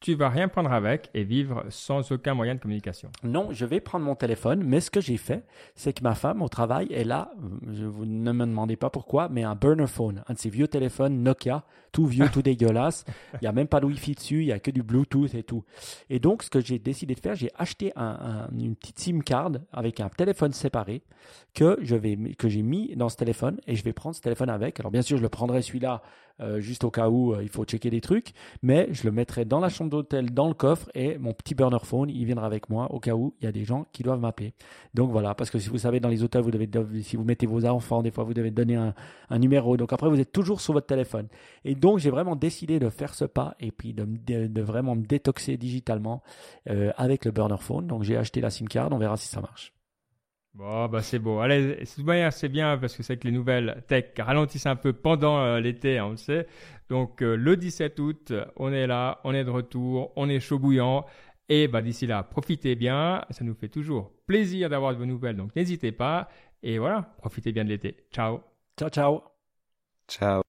Tu vas rien prendre avec et vivre sans aucun moyen de communication. Non, je vais prendre mon téléphone, mais ce que j'ai fait, c'est que ma femme au travail, elle a, je vous ne me demandez pas pourquoi, mais un burner phone, un de ces vieux téléphones Nokia, tout vieux, tout dégueulasse. Il n'y a même pas de Wi-Fi dessus, il n'y a que du Bluetooth et tout. Et donc, ce que j'ai décidé de faire, j'ai acheté un- un- une petite SIM card avec un téléphone séparé que j'ai mis dans ce téléphone et je vais prendre ce téléphone avec. Alors bien sûr, je le prendrai celui-là euh, juste au cas où euh, il faut checker des trucs, mais je le mettrai dans la chambre d'hôtel, dans le coffre et mon petit burner phone, il viendra avec moi au cas où il y a des gens qui doivent m'appeler. Donc voilà, parce que si vous savez dans les hôtels, vous devez si vous mettez vos enfants, des fois vous devez donner un numéro. Donc après vous êtes toujours sur votre téléphone. Et donc j'ai vraiment décidé de faire ce pas et puis de, vraiment me détoxer digitalement euh, avec le burner phone. Donc j'ai acheté la SIM card, on verra si ça marche. Bon, bah c'est beau. Allez, de toute manière, c'est bien parce que c'est que les nouvelles tech ralentissent un peu pendant euh, l'été, hein, on le sait. Donc euh, le 17 août, on est là, on est de retour, on est chaud bouillant. Et bah d'ici là, profitez bien. Ça nous fait toujours plaisir d'avoir de vos nouvelles. Donc n'hésitez pas. Et voilà, profitez bien de l'été. Ciao. Ciao ciao Ciao.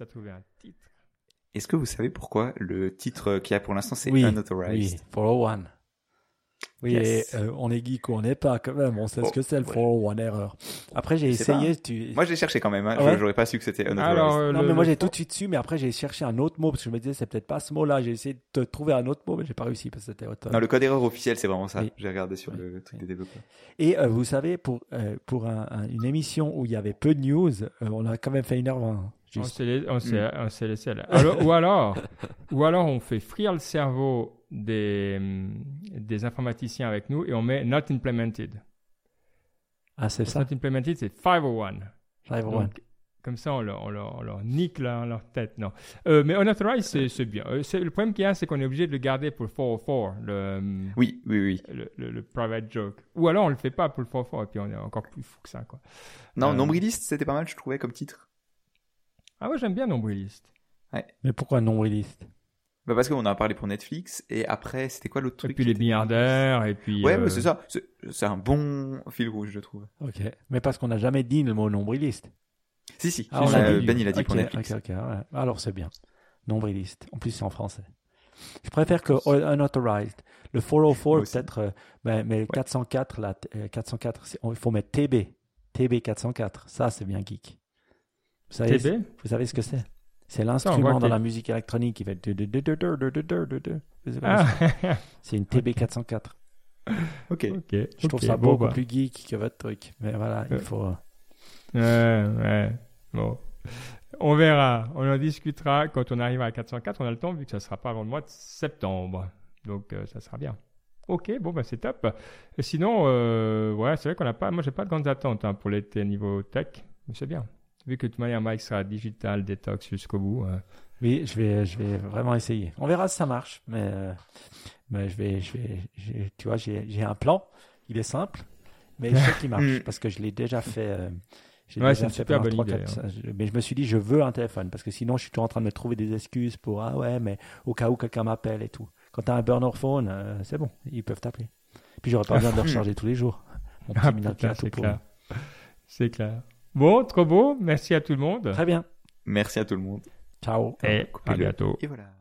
Ça a trouvé un titre. Est-ce que vous savez pourquoi le titre qu'il y a pour l'instant c'est Oui, Unauthorized? Oui, 401. Oui, Yes. et, euh, on est geek ou on n'est pas quand même, on sait ce que c'est le ouais. 401 erreur. Après j'ai essayé, tu... Moi, je l'ai cherché quand même. Hein. Ah ouais? Je- J'aurais pas su que c'était Unauthorized. Alors, euh, non le- mais moi j'ai tout de suite su, mais après j'ai cherché un autre mot parce que je me disais c'est peut-être pas ce mot-là. J'ai essayé de trouver un autre mot, mais j'ai pas réussi parce que c'était autre. Non, le code erreur officiel, c'est vraiment ça. Oui. J'ai regardé sur Oui. le truc Oui. des développeurs. Et euh, vous savez, pour euh, pour un- un- une émission où il y avait peu de news, euh, on a quand même fait une heure vingt. On Juste. s'est lai- on s'est- on s'est laissé aller. Alors- ou alors, ou alors on fait frire le cerveau des, hum, des informaticiens avec nous et on met not implemented. Ah c'est ça. Not implemented, c'est 501. 501. Donc, Comme ça, on leur, on leur, on leur nique là, leur tête. Non. Euh, mais unauthorized, c'est, bien. Euh, le problème qu'il y a, c'est qu'on est obligé de le garder pour le 404, le, euh, Oui, oui, oui. le, le- le private joke. Ou alors, on le fait pas pour le 404, et puis on est encore plus fou que ça, quoi. Non, Euh, nombriliste, c'était pas mal, je trouvais, comme titre. Ah ouais, j'aime bien nombriliste. Mais pourquoi nombriliste Bah parce qu'on en a parlé pour Netflix, et après, c'était quoi l'autre Et truc puis qui les milliardaires, et puis... Ouais, euh, ouais, c'est ça. C'est c'est un bon fil rouge, je trouve. Ok. Mais parce qu'on n'a jamais dit le mot nombriliste. Si, si. Ah, on Euh, dit. ben, il a dit ok, pour Netflix. ok, ok, ouais. Alors c'est bien. Nombriliste. En plus, c'est en français. Je préfère que unauthorized. Le 404, Moi aussi. peut-être, euh, mais, mais le 404, là, euh, 404, c'est- il faut mettre TB. TB 404. Ça, c'est bien geek. Vous savez, TB vous savez ce que c'est? C'est l'instrument dans la musique électronique qui fait. C'est une TB404. Ok. Je trouve ça beaucoup bah. plus geek que votre truc. Mais voilà, il faut. Euh, ouais, ouais. Bon. On verra. On en discutera quand on arrive à 404. On a le temps vu que ça ne sera pas avant le mois de septembre. Donc, euh, ça sera bien. Ok, bon, bah, c'est top. Sinon, euh, ouais, c'est vrai qu'on n'a pas. Moi, j'ai pas de grandes attentes hein, pour l'été niveau tech. Mais c'est bien. Vu que de toute manière, Mike sera digital détox jusqu'au bout. euh. Oui, je vais, je vais vraiment essayer. On verra si ça marche, mais, euh, mais je vais, je vais, tu vois, j'ai, j'ai un plan. Il est simple, mais je sais qu'il marche Mm. parce que je l'ai déjà fait. euh, j'ai Ouais, déjà c'est une fait super bonne trois, idée, quatre- hein. je- Mais je me suis dit, je veux un téléphone parce que sinon, je suis toujours en train de me trouver des excuses pour ah ouais, mais au cas où quelqu'un m'appelle et tout. Quand tu as un burner phone, euh, c'est bon, ils peuvent t'appeler. Puis j'aurais pas besoin de le recharger tous les jours. Mon petit Ah, c'est clair. C'est clair. Bon, trop beau. Merci à tout le monde. Très bien. Merci à tout le monde. Ciao. Et à bientôt. Et voilà.